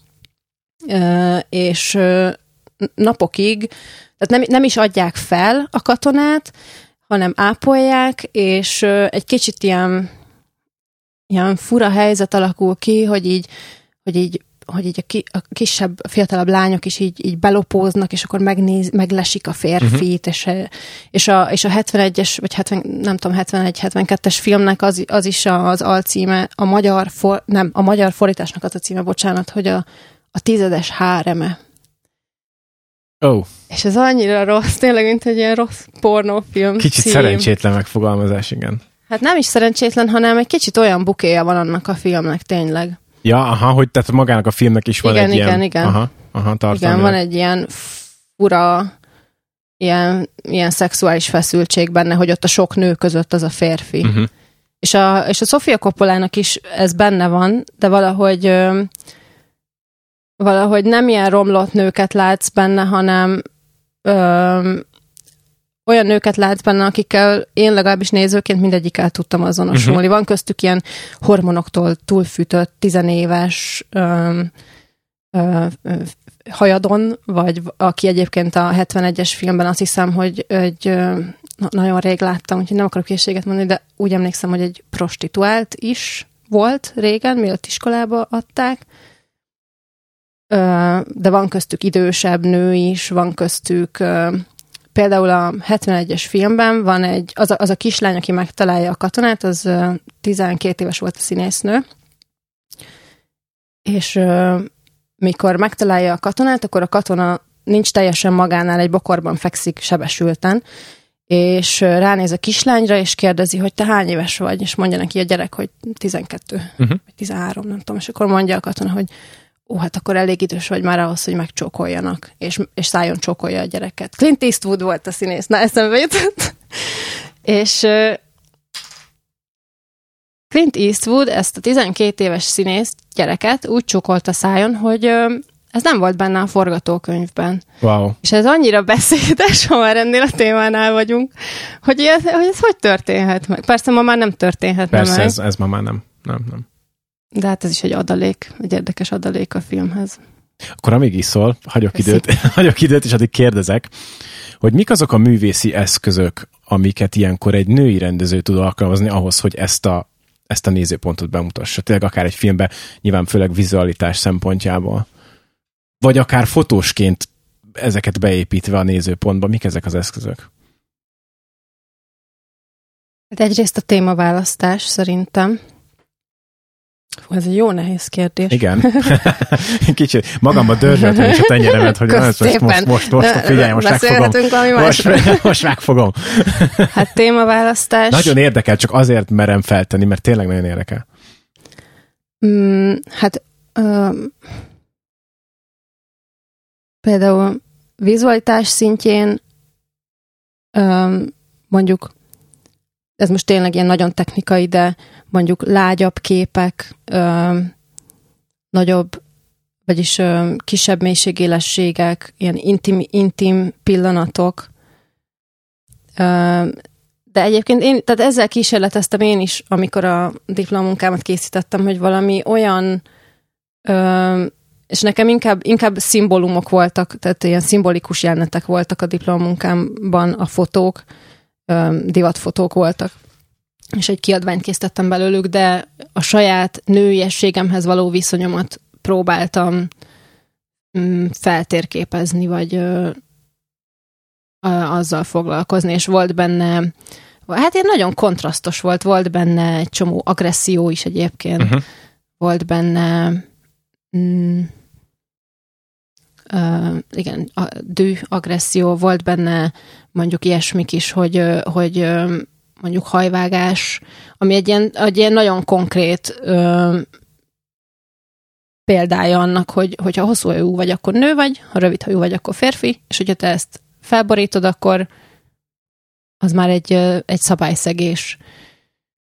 És napokig, tehát nem, nem is adják fel a katonát, hanem ápolják, és egy kicsit ilyen, ilyen fura helyzet alakul ki, hogy így, hogy így hogy így a, ki, a kisebb, a fiatalabb lányok is így, így belopóznak, és akkor megnéz, meglesik a férfit, uh-huh. és, és, a, és a 71-es, vagy 70, nem tudom, 71-72-es filmnek az, az is az alcíme, a magyar, for, nem, a magyar fordításnak az a címe, bocsánat, hogy a, a tizedes háreme. Oh. És ez annyira rossz, tényleg, mint egy ilyen rossz pornófilm Kicsit cím. szerencsétlen megfogalmazás, igen. Hát nem is szerencsétlen, hanem egy kicsit olyan bukéja van annak a filmnek, tényleg. Ja, aha, hogy tehát magának a filmnek is van igen, egy igen, ilyen... Igen, aha, aha, igen. van egy ilyen fura, ilyen, ilyen szexuális feszültség benne, hogy ott a sok nő között az a férfi. Uh-huh. És a, és a Sofia Coppolának is ez benne van, de valahogy ö, valahogy nem ilyen romlott nőket látsz benne, hanem ö, olyan nőket látsz benne, akikkel én legalábbis nézőként mindegyikkel tudtam azonosulni. Uh-huh. Van köztük ilyen hormonoktól túlfűtött, tizenéves ö, ö, ö, hajadon, vagy aki egyébként a 71-es filmben azt hiszem, hogy egy ö, nagyon rég láttam, úgyhogy nem akarok készséget mondani, de úgy emlékszem, hogy egy prostituált is volt régen, mielőtt iskolába adták. Ö, de van köztük idősebb nő is, van köztük ö, például a 71-es filmben van egy, az a, az a kislány, aki megtalálja a katonát, az 12 éves volt a színésznő, és mikor megtalálja a katonát, akkor a katona nincs teljesen magánál, egy bokorban fekszik sebesülten, és ránéz a kislányra, és kérdezi, hogy te hány éves vagy, és mondja neki a gyerek, hogy 12, uh-huh. vagy 13, nem tudom, és akkor mondja a katona, hogy ó, hát akkor elég idős vagy már ahhoz, hogy megcsókoljanak, és, és szájon csókolja a gyereket. Clint Eastwood volt a színész, na eszembe jutott. és Clint Eastwood ezt a 12 éves színész gyereket úgy csókolta szájon, hogy ez nem volt benne a forgatókönyvben. Wow. És ez annyira beszédes, ha már ennél a témánál vagyunk, hogy ez hogy, ez hogy történhet meg. Persze ma már nem történhet Persze, meg. ez, ez ma már nem. Nem, nem. De hát ez is egy adalék, egy érdekes adalék a filmhez. Akkor amíg iszol, hagyok időt, hagyok időt, és addig kérdezek, hogy mik azok a művészi eszközök, amiket ilyenkor egy női rendező tud alkalmazni ahhoz, hogy ezt a, ezt a nézőpontot bemutassa. Tényleg akár egy filmben, nyilván főleg vizualitás szempontjából. Vagy akár fotósként ezeket beépítve a nézőpontba, mik ezek az eszközök? Hát egyrészt a témaválasztás szerintem. Hú, ez egy jó nehéz kérdés. Igen. Kicsit magamba dörzsöltem és a tenyeremet, hogy most, most, most, most, most figyelj, most megfogom. Most, most megfogom. Hát témaválasztás. Nagyon érdekel, csak azért merem feltenni, mert tényleg nagyon érdekel. Mm, hát um, például vizualitás szintjén um, mondjuk ez most tényleg ilyen nagyon technikai, de mondjuk lágyabb képek, ö, nagyobb, vagyis ö, kisebb mélységélességek, ilyen intim, intim pillanatok. Ö, de egyébként én, tehát ezzel kísérleteztem én is, amikor a diplomunkámat készítettem, hogy valami olyan ö, és nekem inkább, inkább szimbólumok voltak, tehát ilyen szimbolikus jelenetek voltak a diplomunkámban, a fotók, divatfotók voltak, és egy kiadványt készítettem belőlük, de a saját nőiességemhez való viszonyomat próbáltam mm, feltérképezni, vagy azzal foglalkozni, és volt benne, hát én nagyon kontrasztos volt, volt benne egy csomó agresszió is egyébként, uh-huh. volt benne mm, uh, igen, a dű, agresszió, volt benne mondjuk ilyesmik is, hogy, hogy mondjuk hajvágás, ami egy ilyen, egy ilyen nagyon konkrét uh, példája annak, hogy hogyha hosszú hajú vagy, akkor nő vagy, ha rövid hajú vagy, akkor férfi, és hogyha te ezt felborítod, akkor az már egy, egy szabályszegés.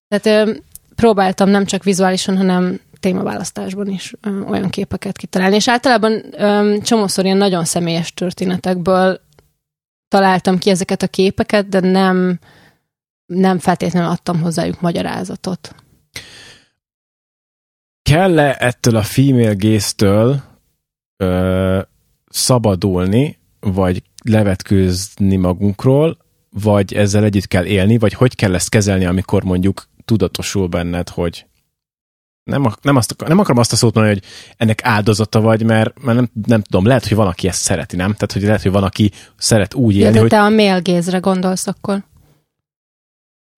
Tehát próbáltam nem csak vizuálisan, hanem témaválasztásban is olyan képeket kitalálni. És általában csomószor ilyen nagyon személyes történetekből találtam ki ezeket a képeket, de nem, nem feltétlenül adtam hozzájuk magyarázatot. Kell-e ettől a female gaze-től ö, szabadulni, vagy levetkőzni magunkról, vagy ezzel együtt kell élni, vagy hogy kell ezt kezelni, amikor mondjuk tudatosul benned, hogy nem, nem, azt, nem akarom azt a szót mondani, hogy ennek áldozata vagy, mert, mert nem, nem tudom, lehet, hogy van, aki ezt szereti, nem? Tehát, hogy lehet, hogy van, aki szeret úgy élni, ja, hogy... te a mélgézre gondolsz akkor?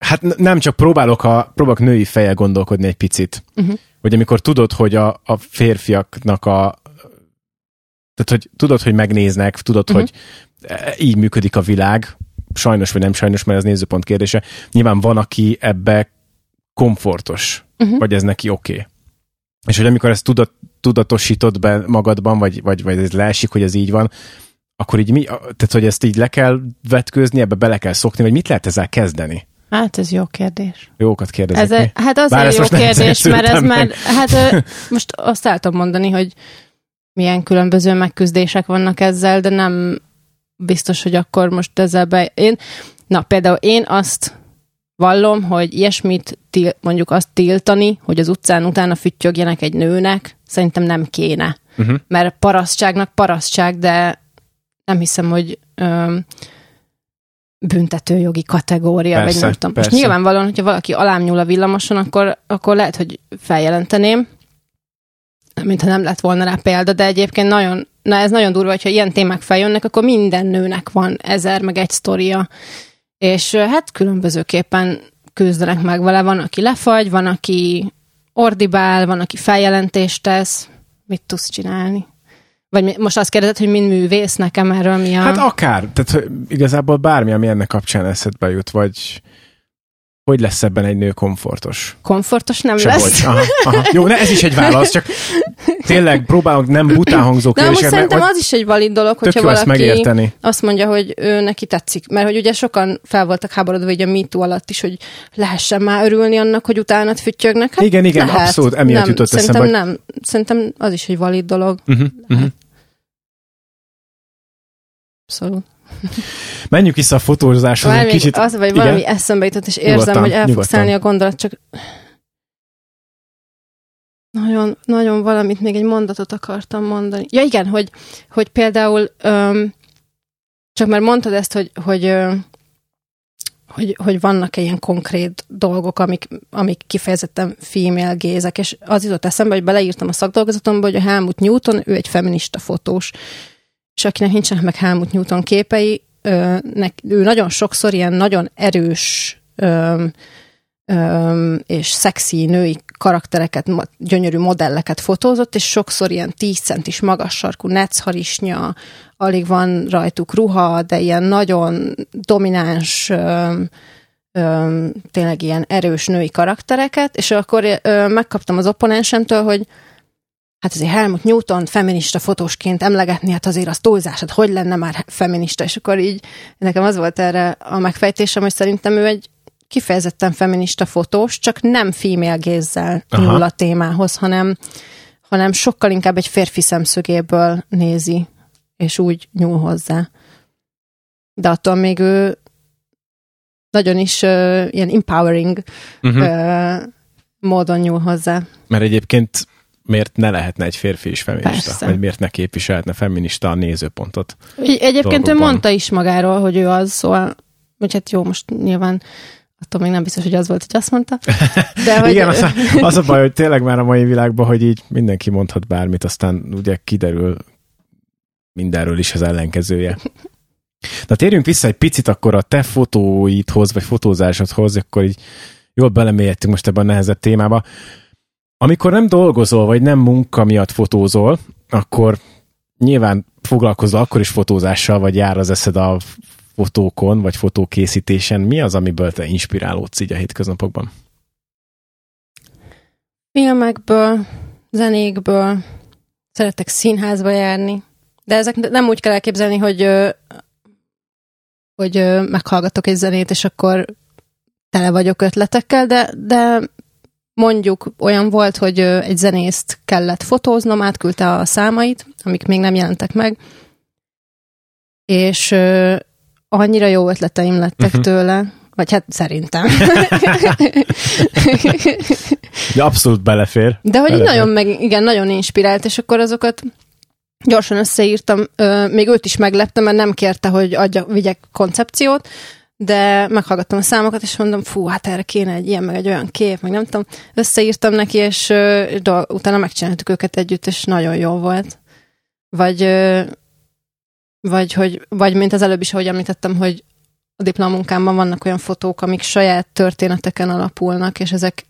Hát nem csak próbálok, a, próbálok női fejjel gondolkodni egy picit. Uh-huh. Hogy amikor tudod, hogy a, a férfiaknak a... Tehát, hogy tudod, hogy megnéznek, tudod, uh-huh. hogy így működik a világ, sajnos vagy nem sajnos, mert ez nézőpont kérdése. Nyilván van, aki ebbe komfortos, uh-huh. vagy ez neki oké. Okay. És hogy amikor ezt tudat, tudatosítod be magadban, vagy, vagy, vagy ez leesik, hogy ez így van, akkor így mi, tehát hogy ezt így le kell vetkőzni, ebbe bele kell szokni, vagy mit lehet ezzel kezdeni? Hát ez jó kérdés. Jókat kérdezek. Ez, a, hát azért jó kérdés, mert ez már, hát most azt el tudom mondani, hogy milyen különböző megküzdések vannak ezzel, de nem biztos, hogy akkor most ezzel be... Én, na, például én azt vallom, hogy ilyesmit til, mondjuk azt tiltani, hogy az utcán utána füttyögjenek egy nőnek, szerintem nem kéne. Uh-huh. Mert parasztságnak parasztság, de nem hiszem, hogy öm, büntetőjogi kategória, persze, vagy nem tudom. Persze. Most nyilvánvalóan, hogyha valaki alám nyúl a villamoson, akkor, akkor lehet, hogy feljelenteném, mintha nem lett volna rá példa, de egyébként nagyon, na ez nagyon durva, hogyha ilyen témák feljönnek, akkor minden nőnek van ezer, meg egy sztoria, és hát különbözőképpen küzdenek meg vele. Van, aki lefagy, van, aki ordibál, van, aki feljelentést tesz. Mit tudsz csinálni? Vagy most azt kérdezed, hogy mind művész nekem erről mi a... Hát akár, tehát igazából bármi, ami ennek kapcsán eszedbe jut, vagy hogy lesz ebben egy nő komfortos? Komfortos nem Sehogy. lesz. Aha, aha. Jó, ne, ez is egy válasz, csak tényleg próbálunk nem bután hangzó De most szerintem az is egy valid dolog, hogyha valaki megérteni. azt mondja, hogy ő neki tetszik. Mert hogy ugye sokan fel voltak háborodva így a MeToo alatt is, hogy lehessen már örülni annak, hogy utána füttyögnek. Hát igen, igen, lehet. abszolút emiatt nem, jutott szerintem eszembe. nem. Szerintem az is egy valid dolog. Uh-huh, uh-huh. Abszolút. Menjünk vissza a fotózáshoz egy kicsit. Az, vagy Igen? valami eszembe jutott, és érzem, nyugodtan, hogy el fog szállni a gondolat, csak nagyon, nagyon valamit, még egy mondatot akartam mondani. Ja igen, hogy, hogy például öm, csak már mondtad ezt, hogy, hogy, öm, hogy, hogy vannak-e ilyen konkrét dolgok, amik, amik kifejezetten female gézek, és az jutott eszembe, hogy beleírtam a szakdolgozatomba, hogy a Helmut Newton, ő egy feminista fotós, és akinek nincsenek meg Helmut Newton képei, ö, nek, ő nagyon sokszor ilyen nagyon erős ö, ö, és szexi női karaktereket, gyönyörű modelleket fotózott, és sokszor ilyen 10 centis magas sarkú necharisnya, alig van rajtuk ruha, de ilyen nagyon domináns ö, ö, tényleg ilyen erős női karaktereket, és akkor ö, megkaptam az opponensemtől, hogy hát azért Helmut Newton feminista fotósként emlegetni, hát azért az túlzás, hát hogy lenne már feminista, és akkor így nekem az volt erre a megfejtésem, hogy szerintem ő egy kifejezetten feminista fotós, csak nem female gézzel nyúl a témához, hanem, hanem sokkal inkább egy férfi szemszögéből nézi, és úgy nyúl hozzá. De attól még ő nagyon is uh, ilyen empowering uh-huh. uh, módon nyúl hozzá. Mert egyébként miért ne lehetne egy férfi is feminista? Persze. Vagy miért ne képviselhetne feminista a nézőpontot? Egy- Egyébként ő dolgokban. mondta is magáról, hogy ő az, szóval, vagy hát jó, most nyilván attól még nem biztos, hogy az volt, hogy azt mondta. De hogy, Igen, az a, az a baj, hogy tényleg már a mai világban, hogy így mindenki mondhat bármit, aztán ugye kiderül mindenről is az ellenkezője. Na térjünk vissza egy picit akkor a te fotóidhoz, vagy fotózásodhoz, akkor így jól belemélyedtünk most ebben a nehezebb témába. Amikor nem dolgozol, vagy nem munka miatt fotózol, akkor nyilván foglalkozol akkor is fotózással, vagy jár az eszed a fotókon, vagy fotókészítésen. Mi az, amiből te inspirálódsz így a hétköznapokban? filmekből, zenékből, szeretek színházba járni, de ezek nem úgy kell elképzelni, hogy, hogy meghallgatok egy zenét, és akkor tele vagyok ötletekkel, de, de mondjuk olyan volt, hogy egy zenészt kellett fotóznom, átküldte a számait, amik még nem jelentek meg, és annyira jó ötleteim lettek uh-huh. tőle, vagy hát szerintem. De abszolút belefér. De hogy Belefér. nagyon meg, igen, nagyon inspirált, és akkor azokat gyorsan összeírtam. Még őt is megleptem, mert nem kérte, hogy adja, vigyek koncepciót, de meghallgattam a számokat, és mondom, fú, hát erre kéne egy ilyen, meg egy olyan kép, meg nem tudom. Összeírtam neki, és do- utána megcsináltuk őket együtt, és nagyon jó volt. Vagy, ö, vagy, hogy, vagy mint az előbb is, ahogy említettem, hogy a diplomunkámban vannak olyan fotók, amik saját történeteken alapulnak, és ezek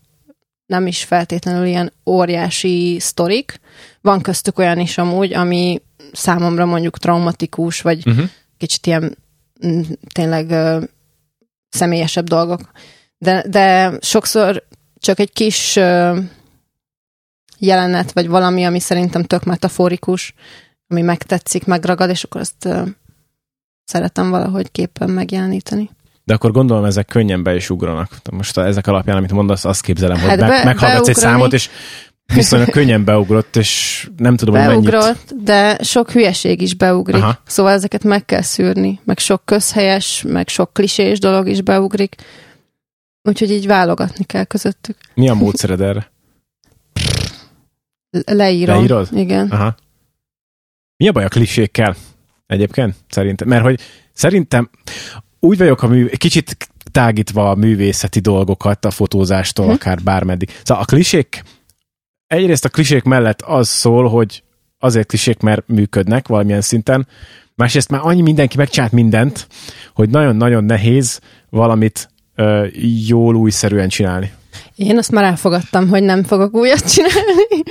nem is feltétlenül ilyen óriási sztorik. Van köztük olyan is amúgy, ami számomra mondjuk traumatikus, vagy Uh-huh. kicsit ilyen mm, tényleg személyesebb dolgok. De, de sokszor csak egy kis ö, jelenet, vagy valami, ami szerintem tök metaforikus, ami megtetszik, megragad, és akkor azt ö, szeretem valahogy képen megjeleníteni. De akkor gondolom ezek könnyen be is ugranak. Most ezek alapján, amit mondasz, azt képzelem, hogy Hát meg, be- meghallgatsz egy beugrani. számot, és viszonylag könnyen beugrott, és nem tudom, hogy mennyit. Beugrott, de sok hülyeség is beugrik. Aha. Szóval ezeket meg kell szűrni, meg sok közhelyes, meg sok klisés dolog is beugrik. Úgyhogy így válogatni kell közöttük. Mi a módszered erre? Le- Leírom. Leírod? Igen. Aha. Mi a baj a klisékkel egyébként? Szerintem. Mert hogy szerintem úgy vagyok a mű, kicsit tágítva a művészeti dolgokat a fotózástól, Hm. akár bármeddig. Szóval a klisék, egyrészt a klisék mellett az szól, hogy azért klisék, mert működnek valamilyen szinten, másrészt már annyi mindenki megcsinált mindent, hogy nagyon-nagyon nehéz valamit ö, jól újszerűen csinálni. Én azt már elfogadtam, hogy nem fogok újat csinálni.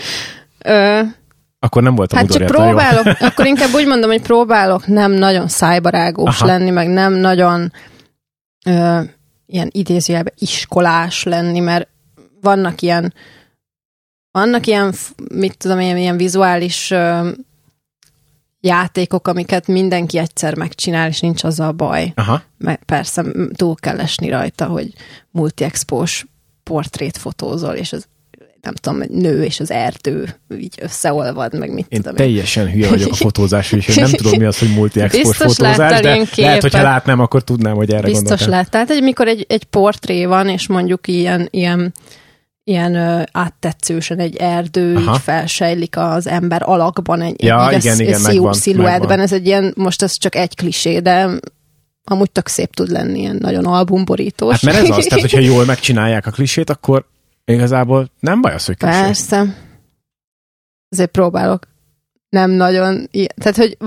Ö, Akkor nem voltam hát csak udvariatlan, jó? próbálok, akkor inkább úgy mondom, hogy próbálok nem nagyon szájbarágós Aha. lenni, meg nem nagyon ö, ilyen idézőjelben iskolás lenni, mert vannak ilyen vannak ilyen, mit tudom én, ilyen vizuális ö, játékok, amiket mindenki egyszer megcsinál, és nincs az a baj. Aha. Mert persze túl kell esni rajta, hogy multi-expós portrét fotózol, és az nem tudom, egy nő és az erdő így összeolvad, meg mit Én tudom én. teljesen hülye vagyok a fotózásra, és nem tudom mi az, hogy Biztos fotózás, láttál de ilyen lehet, hogyha képet. látnám, akkor tudnám, hogy erre Biztos gondoltam. lehet. Tehát, hogy mikor egy, egy portré van, és mondjuk ilyen, ilyen, ilyen ö, áttetszősen egy erdő Aha. így felsejlik az ember alakban, egy, Ja, egy, igen, igen, megvan, sziluettben. megvan. Ez egy ilyen, most ez csak egy klisé, de amúgy tök szép tud lenni, ilyen nagyon albumborítós. Hát mert ez az, tehát hogyha jól megcsinálják a klisét, akkor igazából nem baj az, hogy klisé. Persze. Ezért próbálok nem nagyon, ilyen- tehát hogy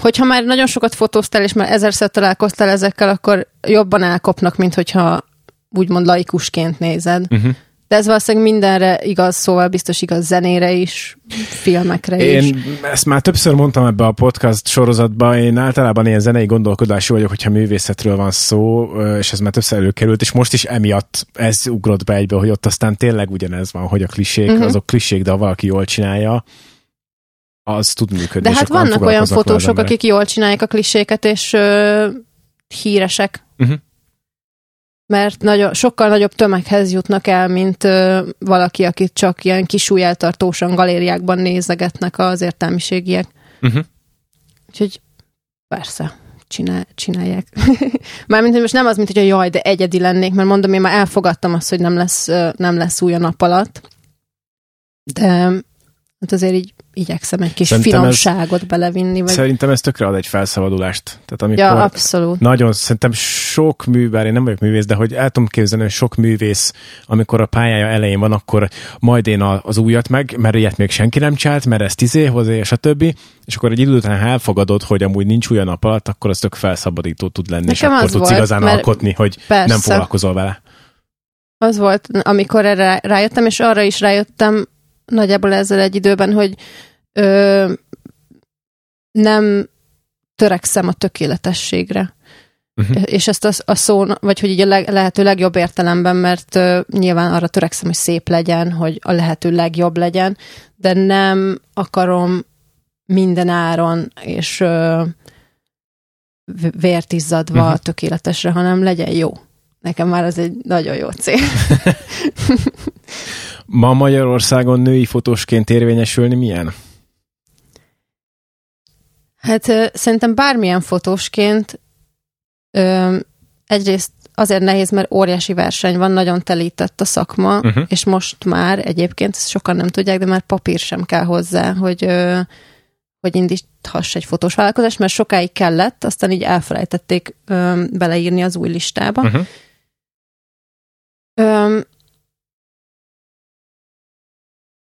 hogyha már nagyon sokat fotóztál, és már ezerszer találkoztál ezekkel, akkor jobban elkopnak, mint hogyha úgymond laikusként nézed. Uh-huh. De ez valószínűleg mindenre igaz, szóval biztos igaz zenére is, filmekre is. Én ezt már többször mondtam ebbe a podcast sorozatban, én általában ilyen zenei gondolkodású vagyok, hogyha művészetről van szó, és ez már többször előkerült, és most is emiatt ez ugrott be egybe, hogy ott aztán tényleg ugyanez van, hogy a klisék, uh-huh. azok klisék, de ha valaki jól csinálja, az tud működni. De hát vannak olyan fotósok, akik jól csinálják a kliséket, és ö, híresek. Mhm. Mert nagyon, sokkal nagyobb tömeghez jutnak el, mint ö, valaki, akit csak ilyen kisújjeltartósan galériákban nézegetnek az értelmiségiek. Uh-huh. Úgyhogy persze, csinál, csinálják. Mármint, hogy most nem az, mint hogy jaj, de egyedi lennék, mert mondom, én már elfogadtam azt, hogy nem lesz, nem lesz új a nap alatt. De Hát azért így igyekszem egy kis Szerintem ez- finomságot belevinni. Vagy... Szerintem ez tökre ad egy felszabadulást. Tehát amikor Ja, abszolút. nagyon, szerintem sok művel, én nem vagyok művész, de hogy el tudom képzelni, hogy sok művész, amikor a pályája elején van, akkor majd én az újat meg, mert ilyet még senki nem csinált, mert ezt izé, hozzá, és a többi, és akkor egy idő után elfogadod, hogy amúgy nincs új a nap alatt, akkor az tök felszabadító tud lenni, és Nekem akkor az tudsz volt, igazán alkotni, hogy persze. nem foglalkozol vele. Az volt, amikor erre rájöttem, és arra is rájöttem nagyjából ezzel egy időben, hogy ö, nem törekszem a tökéletességre. Uh-huh. És ezt a, a szó, vagy hogy így a leg, lehető legjobb értelemben, mert ö, nyilván arra törekszem, hogy szép legyen, hogy a lehető legjobb legyen, de nem akarom minden áron, és v- vért izzadva uh-huh. tökéletesre, hanem legyen jó. Nekem már ez egy nagyon jó cél. Ma Magyarországon női fotósként érvényesülni milyen? Hát ö, szerintem bármilyen fotósként ö, egyrészt azért nehéz, mert óriási verseny van, nagyon telített a szakma, uh-huh. és most már egyébként, ezt sokan nem tudják, de már papír sem kell hozzá, hogy, ö, hogy indíthass egy fotós vállalkozást, mert sokáig kellett, aztán így elfelejtették ö, beleírni az új listába. Uh-huh. Öm,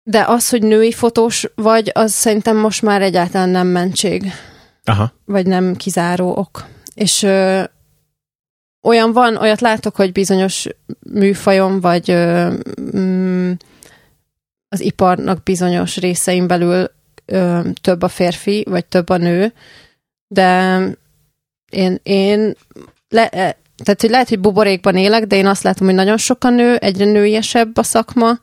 de az, hogy női fotós vagy, az szerintem most már egyáltalán nem mentség, Aha. vagy nem kizáró ok. És ö, olyan van, olyat látok, hogy bizonyos műfajon, vagy ö, mm, az iparnak bizonyos részein belül ö, több a férfi, vagy több a nő, de én, én le, tehát, hogy lehet, hogy buborékban élek, de én azt látom, hogy nagyon sok a nő, egyre nőiesebb a szakma,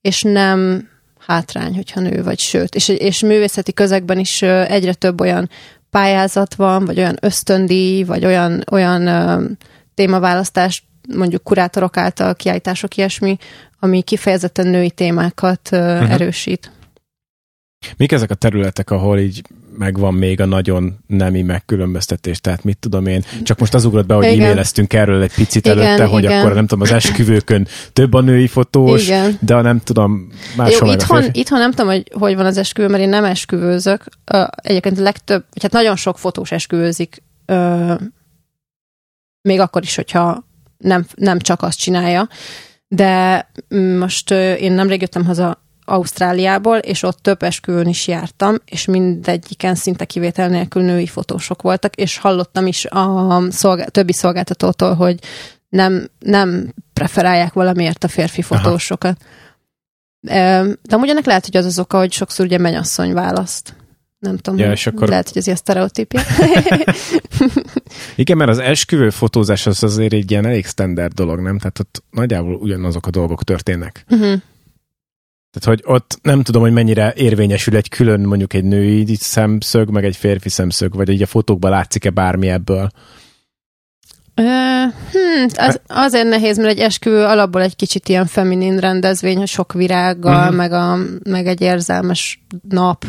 és nem hátrány, hogyha nő vagy, sőt. És, és művészeti közegben is egyre több olyan pályázat van, vagy olyan ösztöndíj, vagy olyan, olyan ö, témaválasztás, mondjuk kurátorok által kiállítások, ilyesmi, ami kifejezetten női témákat ö, Mhm. erősít. Mik ezek a területek, ahol így megvan még a nagyon nemi megkülönböztetés? Tehát mit tudom én, csak most az ugrott be, hogy Igen. e-maileztünk erről egy picit Igen, előtte, hogy igen. akkor nem tudom, az esküvőkön több a női fotós, Igen. de nem tudom, máshol Jó, itthon, itthon nem tudom, hogy hogy van az esküvő, mert én nem esküvőzök. Egyébként a legtöbb, hát nagyon sok fotós esküvőzik, még akkor is, hogyha nem, nem csak azt csinálja. De mm, most én nemrég jöttem haza Ausztráliából, és ott több esküvőn is jártam, és mindegyiken szinte kivétel nélkül női fotósok voltak, és hallottam is a szolgál, többi szolgáltatótól, hogy nem, nem preferálják valamiért a férfi Aha. fotósokat. Ö, De amúgy ennek lehet, hogy az az oka, hogy sokszor ugye mennyasszony választ. Nem tudom, Ja, és akkor- lehet, hogy ez ilyen sztereotípia. Igen, mert az esküvő fotózás az azért egy ilyen elég standard dolog, nem? Tehát ott nagyjából ugyanazok a dolgok történnek. uh-huh. Tehát, hogy ott nem tudom, hogy mennyire érvényesül egy külön mondjuk egy női szemszög, meg egy férfi szemszög, vagy így a fotókban látszik-e bármi ebből. Ö, hm, az, azért nehéz, mert egy esküvő alapból egy kicsit ilyen feminin rendezvény, hogy sok virággal, Mhm. meg, a, meg egy érzelmes nap.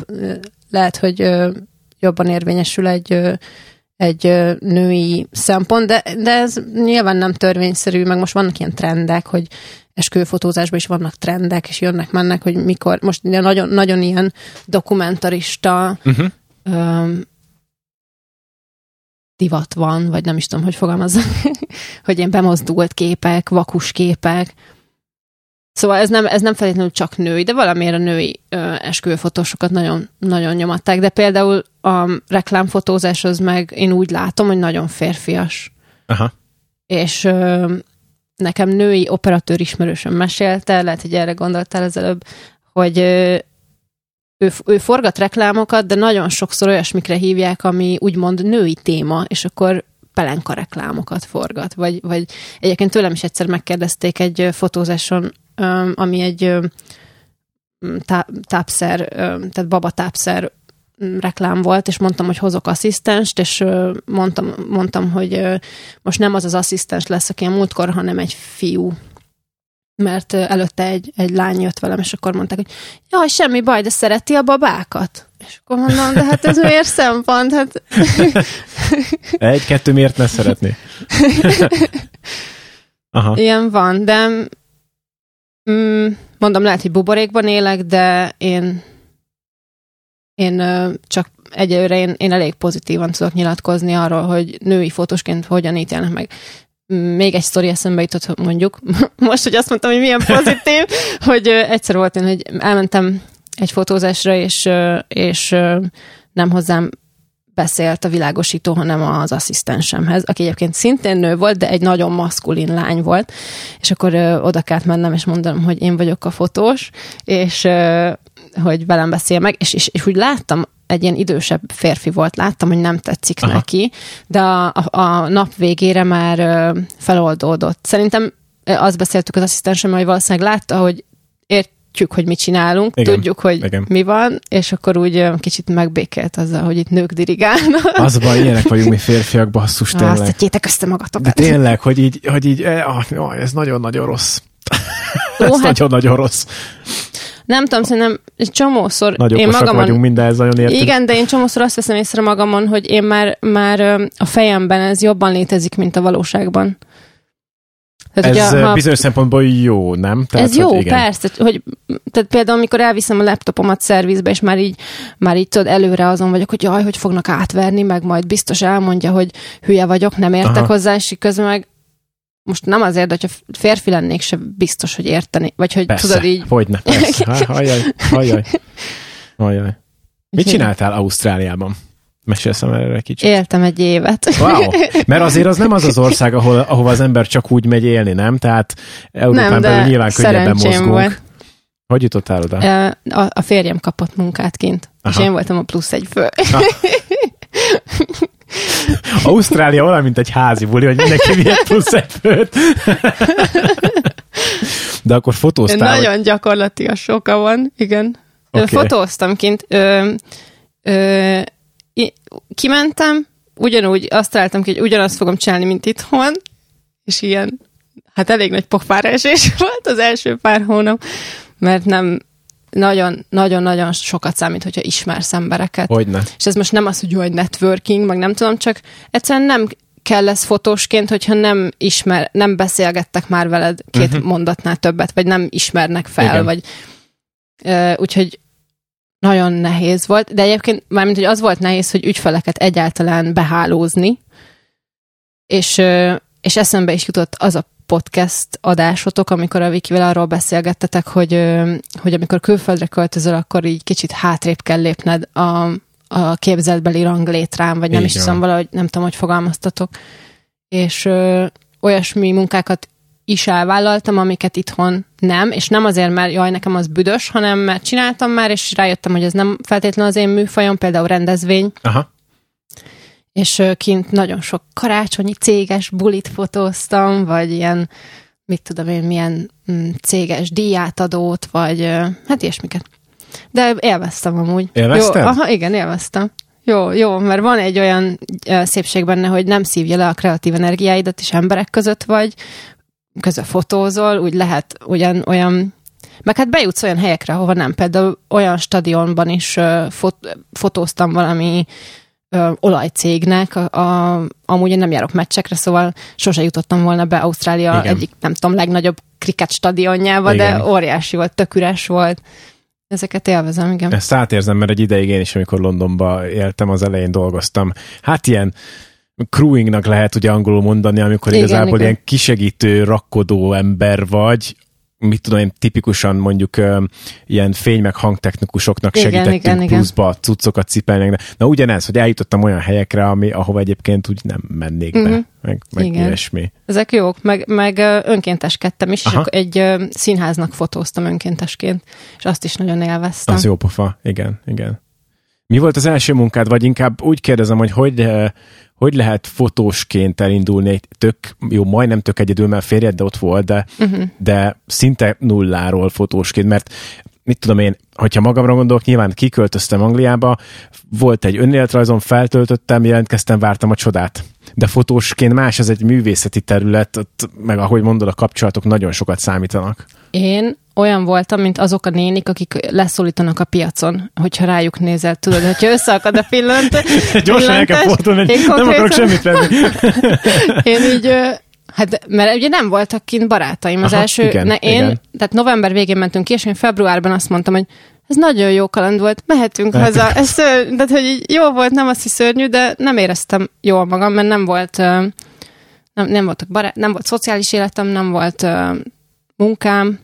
Lehet, hogy ö, jobban érvényesül egy, ö, egy ö, női szempont, de, de ez nyilván nem törvényszerű, meg most vannak ilyen trendek, hogy esküvőfotózásban is vannak trendek, és jönnek-mennek, hogy mikor, most ugye nagyon, nagyon ilyen dokumentarista Uh-huh. öm, divat van, vagy nem is tudom, hogy fogalmazzak, hogy ilyen bemozdult képek, vakus képek. Szóval ez nem, ez nem feltétlenül csak női, de valamiért a női ö, esküvőfotósokat nagyon, nagyon nyomatták, de például a reklámfotózás az meg én úgy látom, hogy nagyon férfias. Aha. És ö, nekem női operatőr ismerősöm mesélte, lehet, hogy erre gondoltál az előbb, hogy ő, ő forgat reklámokat, de nagyon sokszor olyasmikre hívják, ami úgymond női téma, és akkor pelenka reklámokat forgat. Vagy, vagy egyébként tőlem is egyszer megkérdezték egy fotózáson, ami egy tápszer, tehát babatápszer reklám volt, és mondtam, hogy hozok asszisztenst, és mondtam, mondtam, hogy most nem az az asszisztens lesz, aki a múltkor, hanem egy fiú. Mert előtte egy, egy lány jött velem, és akkor mondták, hogy jaj, semmi baj, de szereti a babákat? És akkor mondom, de hát ez miért szempont? Hát Egy-kettő miért ne szeretné? Aha. ilyen van, de mm, mondom, lehet, hogy buborékban élek, de én én csak egyelőre én, én elég pozitívan tudok nyilatkozni arról, hogy női fotósként hogyan ítélnek meg. Még egy sztori eszembe jutott, mondjuk, most, hogy azt mondtam, hogy milyen pozitív, hogy egyszer volt én, hogy elmentem egy fotózásra, és, és nem hozzám beszélt a világosító, hanem az asszisztensemhez, aki egyébként szintén nő volt, de egy nagyon maszkulin lány volt, és akkor ö, oda kellett mennem, és mondanom, hogy én vagyok a fotós, és ö, hogy velem beszél meg, és, és, és úgy láttam, egy ilyen idősebb férfi volt, láttam, hogy nem tetszik Aha. Neki, de a, a, a nap végére már ö, feloldódott. Szerintem azt beszéltük az asszisztensemmel, hogy valószínűleg látta, hogy értjük, hogy mit csinálunk, Igen, tudjuk, hogy igen. Mi van, és akkor úgy kicsit megbékélt azzal, hogy itt nők dirigálnak. Az baj, ilyenek vagyunk mi férfiak, basszus, Azt tényleg. tegyétek össze De magatokat. tényleg, hogy így, hogy így eh, ah, ez nagyon-nagyon rossz. Ez hát nagyon-nagyon rossz. Nem tudom, szerintem egy csomószor Nagy én magamon... vagyunk, minden ez nagyon értünk. Igen, de én csomószor azt veszem észre magamon, hogy én már, már a fejemben ez jobban létezik, mint a valóságban. Tehát, Ez ugye, ha- bizonyos szempontból jó, nem? ez jó, hogy igen. persze. Hogy, tehát például, amikor elviszem a laptopomat szervizbe, és már így, már így tudod, előre azon vagyok, hogy jaj, hogy fognak átverni, meg majd biztos elmondja, hogy hülye vagyok, nem értek Aha. Hozzá, és közben meg most nem azért, de hogyha férfi lennék, se biztos, hogy érteni. Vagy hogy Persze, tudod így... hogyne, persze. Hajjaj. Hajjaj. Mit csináltál Ausztráliában? Mesélsz erre kicsit. Éltem egy évet. Wow. Mert azért az nem az az ország, ahol, ahova az ember csak úgy megy élni, nem? Tehát Európán Nem, belül nyilván könnyebben mozgunk. volt. Hogy jutottál oda? A, a férjem kapott munkát kint, Aha. és én voltam a plusz egy fő. Ausztrália olyan, mint egy házi buli, hogy mindenki vihet plusz egy főt. De akkor fotóztál. Nagyon gyakorlatilag soka van, igen. Okay. Fotóztam kint. Ö, ö, kimentem, ugyanúgy azt találtam ki, hogy ugyanazt fogom csinálni, mint itthon, és ilyen, hát elég nagy pofára esés volt az első pár hónap, mert nem nagyon, nagyon-nagyon sokat számít, hogyha ismersz embereket. Hogyne. És ez most nem az, hogy egy networking, meg nem tudom, csak egyszerűen nem kell lesz fotósként, hogyha nem ismer, nem beszélgettek már veled két uh-huh. mondatnál többet, vagy nem ismernek fel, Igen. Vagy uh, úgyhogy nagyon nehéz volt, de egyébként mármint, hogy az volt nehéz, hogy ügyfeleket egyáltalán behálózni, és, ö, és eszembe is jutott az a podcast adásotok, amikor a Vikivel arról beszélgettetek, hogy, hogy amikor külföldre költözöl, akkor így kicsit hátrébb kell lépned a, a képzeltbeli ranglétrán, vagy nem Így is tudom valahogy, nem tudom, hogy fogalmaztatok. És ö, olyasmi munkákat is elvállaltam, amiket itthon nem, és nem azért, mert jaj, nekem az büdös, hanem mert csináltam már, és rájöttem, hogy ez nem feltétlenül az én műfajom, például rendezvény, Aha. És kint nagyon sok karácsonyi céges bulit fotóztam, vagy ilyen, mit tudom én, milyen mm, céges díjátadót, vagy hát ilyesmiket. De élveztem amúgy. Élvezted? Jó, aha, igen, élveztem. Jó, jó, mert van egy olyan szépség benne, hogy nem szívja le a kreatív energiáidat, és emberek között vagy, között fotózol, úgy lehet ugyan olyan meg hát bejutsz olyan helyekre, ahova nem. Például olyan stadionban is fot, fotóztam valami ö, olajcégnek, a, a, amúgy én nem járok meccsekre, szóval sose jutottam volna be Ausztrália Igen. Egyik, nem tudom, legnagyobb kriket stadionjába, Igen. de óriási volt, tök üres volt. Ezeket élvezem, igen. Ezt átérzem, mert egy ideig én is, amikor Londonba éltem, az elején dolgoztam. Hát ilyen crewingnak lehet ugye angolul mondani, amikor Igen, igazából igen. ilyen kisegítő, rakkodó ember vagy, mit tudom én, tipikusan mondjuk ö, ilyen fény- meg hangtechnikusoknak Igen, segítettünk igen, igen. pluszba cuccokat cipelni. De, na ugyanez, hogy eljutottam olyan helyekre, ami, ahova egyébként úgy nem mennék be, Mhm. meg, meg Igen. ilyesmi. Ezek jók, meg, meg önkénteskedtem is, Aha. egy ö, színháznak fotóztam önkéntesként, és azt is nagyon élveztem. Az jó pofa, igen, igen. Mi volt az első munkád, vagy inkább úgy kérdezem, hogy hogy, hogy lehet fotósként elindulni egy tök, jó, majdnem tök egyedül, mert férjed de ott volt, de, uh-huh. de szinte nulláról fotósként, mert mit tudom én, hogyha magamra gondolok, nyilván kiköltöztem Angliába, volt egy önéletrajzom, feltöltöttem, jelentkeztem, vártam a csodát. De fotósként más, ez egy művészeti terület, ott, meg ahogy mondod, a kapcsolatok nagyon sokat számítanak. Én olyan voltam, mint azok a nénik, akik leszólítanak a piacon, hogyha rájuk nézel, tudod, hogyha összeakad a pillant. Gyorsan el kell fordulni, nem akarok konkrétan- semmit venni. Én így, hát mert ugye nem voltak kint barátaim. Az Aha, első, igen, ne, én, igen. tehát november végén mentünk ki, és én februárban azt mondtam, hogy ez nagyon jó kaland volt, mehetünk Mehetünk. haza. Ez, tehát, hogy így jó volt, nem azt, szörnyű, de nem éreztem jól magam, mert nem volt, nem, nem, voltak barát, nem volt szociális életem, nem volt munkám,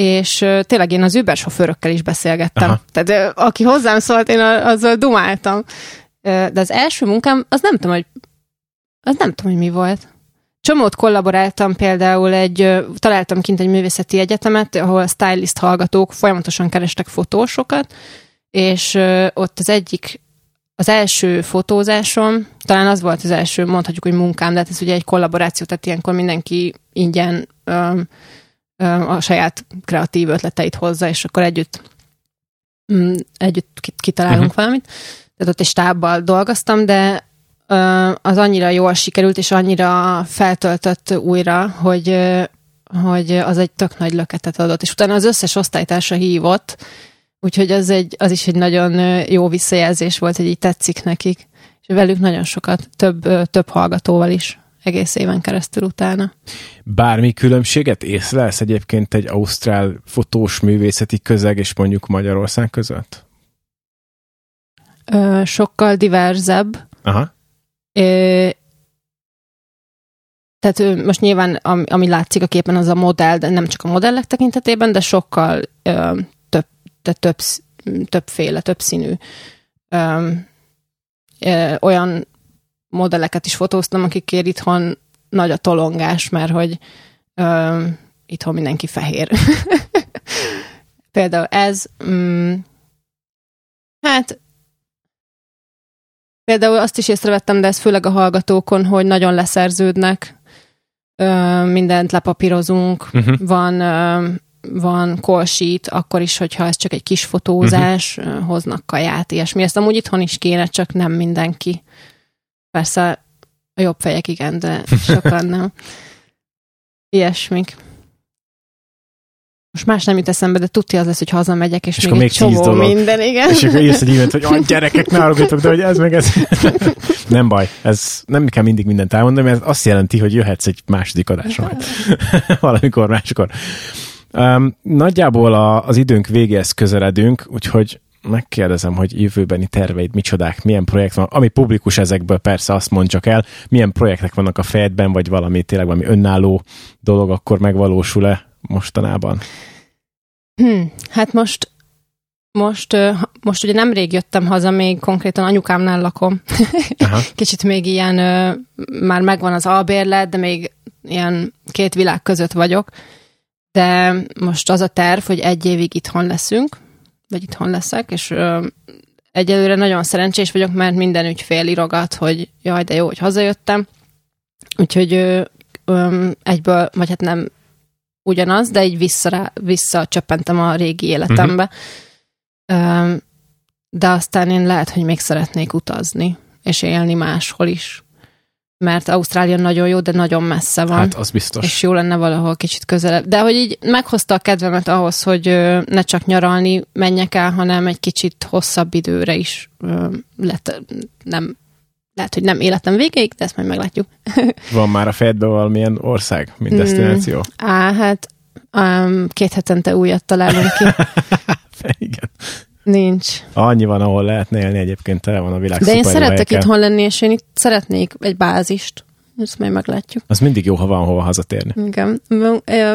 és tényleg én az Uber sofőrökkel is beszélgettem. Aha. Tehát aki hozzám szólt, én azzal dumáltam. De az első munkám, az nem tudom, hogy az nem tudom, hogy mi volt. Csomót kollaboráltam például egy, találtam kint egy művészeti egyetemet, ahol a stylist hallgatók folyamatosan kerestek fotósokat, és ott az egyik, az első fotózásom, talán az volt az első, mondhatjuk, hogy munkám, de hát ez ugye egy kollaboráció, tehát ilyenkor mindenki ingyen ö, a saját kreatív ötleteit hozza, és akkor együtt mm, együtt ki- kitalálunk uh-huh. valamit. Tehát ott egy stábbal dolgoztam, de az annyira jól sikerült, és annyira feltöltött újra, hogy, hogy az egy tök nagy löketet adott. És utána az összes osztálytársa hívott, úgyhogy az, egy, az is egy nagyon jó visszajelzés volt, hogy így tetszik nekik. És velük nagyon sokat, több, több hallgatóval is egész éven keresztül utána. Bármi különbséget észlelsz egyébként egy ausztrál fotós művészeti közeg és mondjuk Magyarország között? Ö, sokkal diverzebb, Aha. Ö, tehát most nyilván, ami, ami látszik a képen, az a modell, de nem csak a modellek tekintetében, de sokkal ö, több, de több, többféle, többszínű ö, ö, olyan modelleket is fotóztam, akikért itthon nagy a tolongás, mert hogy ö, itthon mindenki fehér. Például ez, mm, hát Például azt is észrevettem, de ez főleg a hallgatókon, hogy nagyon leszerződnek, ö, mindent lepapírozunk, Uh-huh. van, ö, van sheet, akkor is, hogyha ez csak egy kis fotózás, uh-huh. hoznak kaját, ilyesmi. Ezt amúgy itthon is kéne, csak nem mindenki. Persze a jobb fejek igen, de sokan nem. Ilyesmik. Most más nem jut eszembe, de tudja az lesz, hogy hazamegyek, és, És még még csomó dolog. minden, igen. És akkor írsz egy e-mailt, hogy a gyerekek, ne haragudjatok, de hogy ez meg ez. nem baj, ez nem kell mindig mindent elmondani, mert ez azt jelenti, hogy jöhetsz egy második adásra majd. Valamikor máskor. Um, nagyjából a, az időnk végéhez közeledünk, úgyhogy megkérdezem, hogy jövőbeni terveid micsodák, milyen projekt van, ami publikus ezekből persze azt mond csak el, milyen projektek vannak a fejedben, vagy valami tényleg valami önálló dolog akkor megvalósul-e mostanában? Hm, hát most, most, most ugye nemrég jöttem haza, még konkrétan anyukámnál lakom. Aha. Kicsit még ilyen, már megvan az albérlet, de még ilyen két világ között vagyok. De most az a terv, hogy egy évig itthon leszünk, vagy itthon leszek, és ö, egyelőre nagyon szerencsés vagyok, mert minden ügyfél irogat, hogy jaj, de jó, hogy hazajöttem. Úgyhogy ö, ö, egyből, vagy hát nem ugyanaz, de így vissza, visszacsöppentem a régi életembe. Uh-huh. De aztán én lehet, hogy még szeretnék utazni, és élni máshol is. Mert Ausztrália nagyon jó, de nagyon messze van. Hát az biztos. És jó lenne valahol kicsit közelebb. De hogy így meghozta a kedvemet ahhoz, hogy ne csak nyaralni menjek el, hanem egy kicsit hosszabb időre is lett, nem, lehet, hogy nem életem végéig, de ezt majd meglátjuk. Van már a fejedben valamilyen ország, mint destináció? Á, hát um, két hetente újat találunk ki. Igen. Nincs. Annyi van, ahol lehetne élni egyébként, tele van a világ De én szeretek itthon lenni, és én itt szeretnék egy bázist. Ezt majd meglátjuk. Az mindig jó, ha van hova hazatérni. Igen.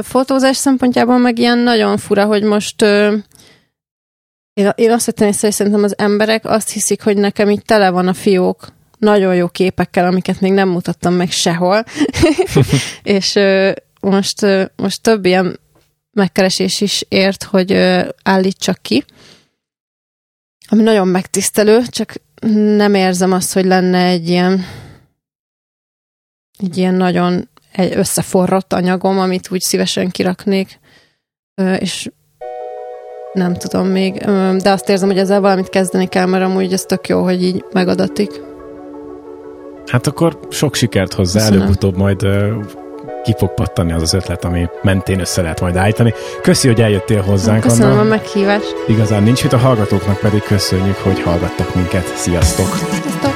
Fotózás szempontjából meg ilyen nagyon fura, hogy most én, én azt vettem észre, hogy szerintem az emberek azt hiszik, hogy nekem itt tele van a fiók nagyon jó képekkel, amiket még nem mutattam meg sehol. és most, most több ilyen megkeresés is ért, hogy állítsak ki. Ami nagyon megtisztelő, csak nem érzem azt, hogy lenne egy ilyen egy ilyen nagyon egy összeforrott anyagom, amit úgy szívesen kiraknék, és nem tudom még, de azt érzem, hogy ezzel valamit kezdeni kell, mert amúgy ez tök jó, hogy így megadatik. Hát akkor sok sikert hozzá, előbb-utóbb majd ki fog pattani az az ötlet, ami mentén össze lehet majd állítani. Köszi, hogy eljöttél hozzánk, Köszönöm Anna. a meghívást. Igazán nincs mit, a hallgatóknak pedig köszönjük, hogy hallgattak minket. Sziasztok! Sziasztok!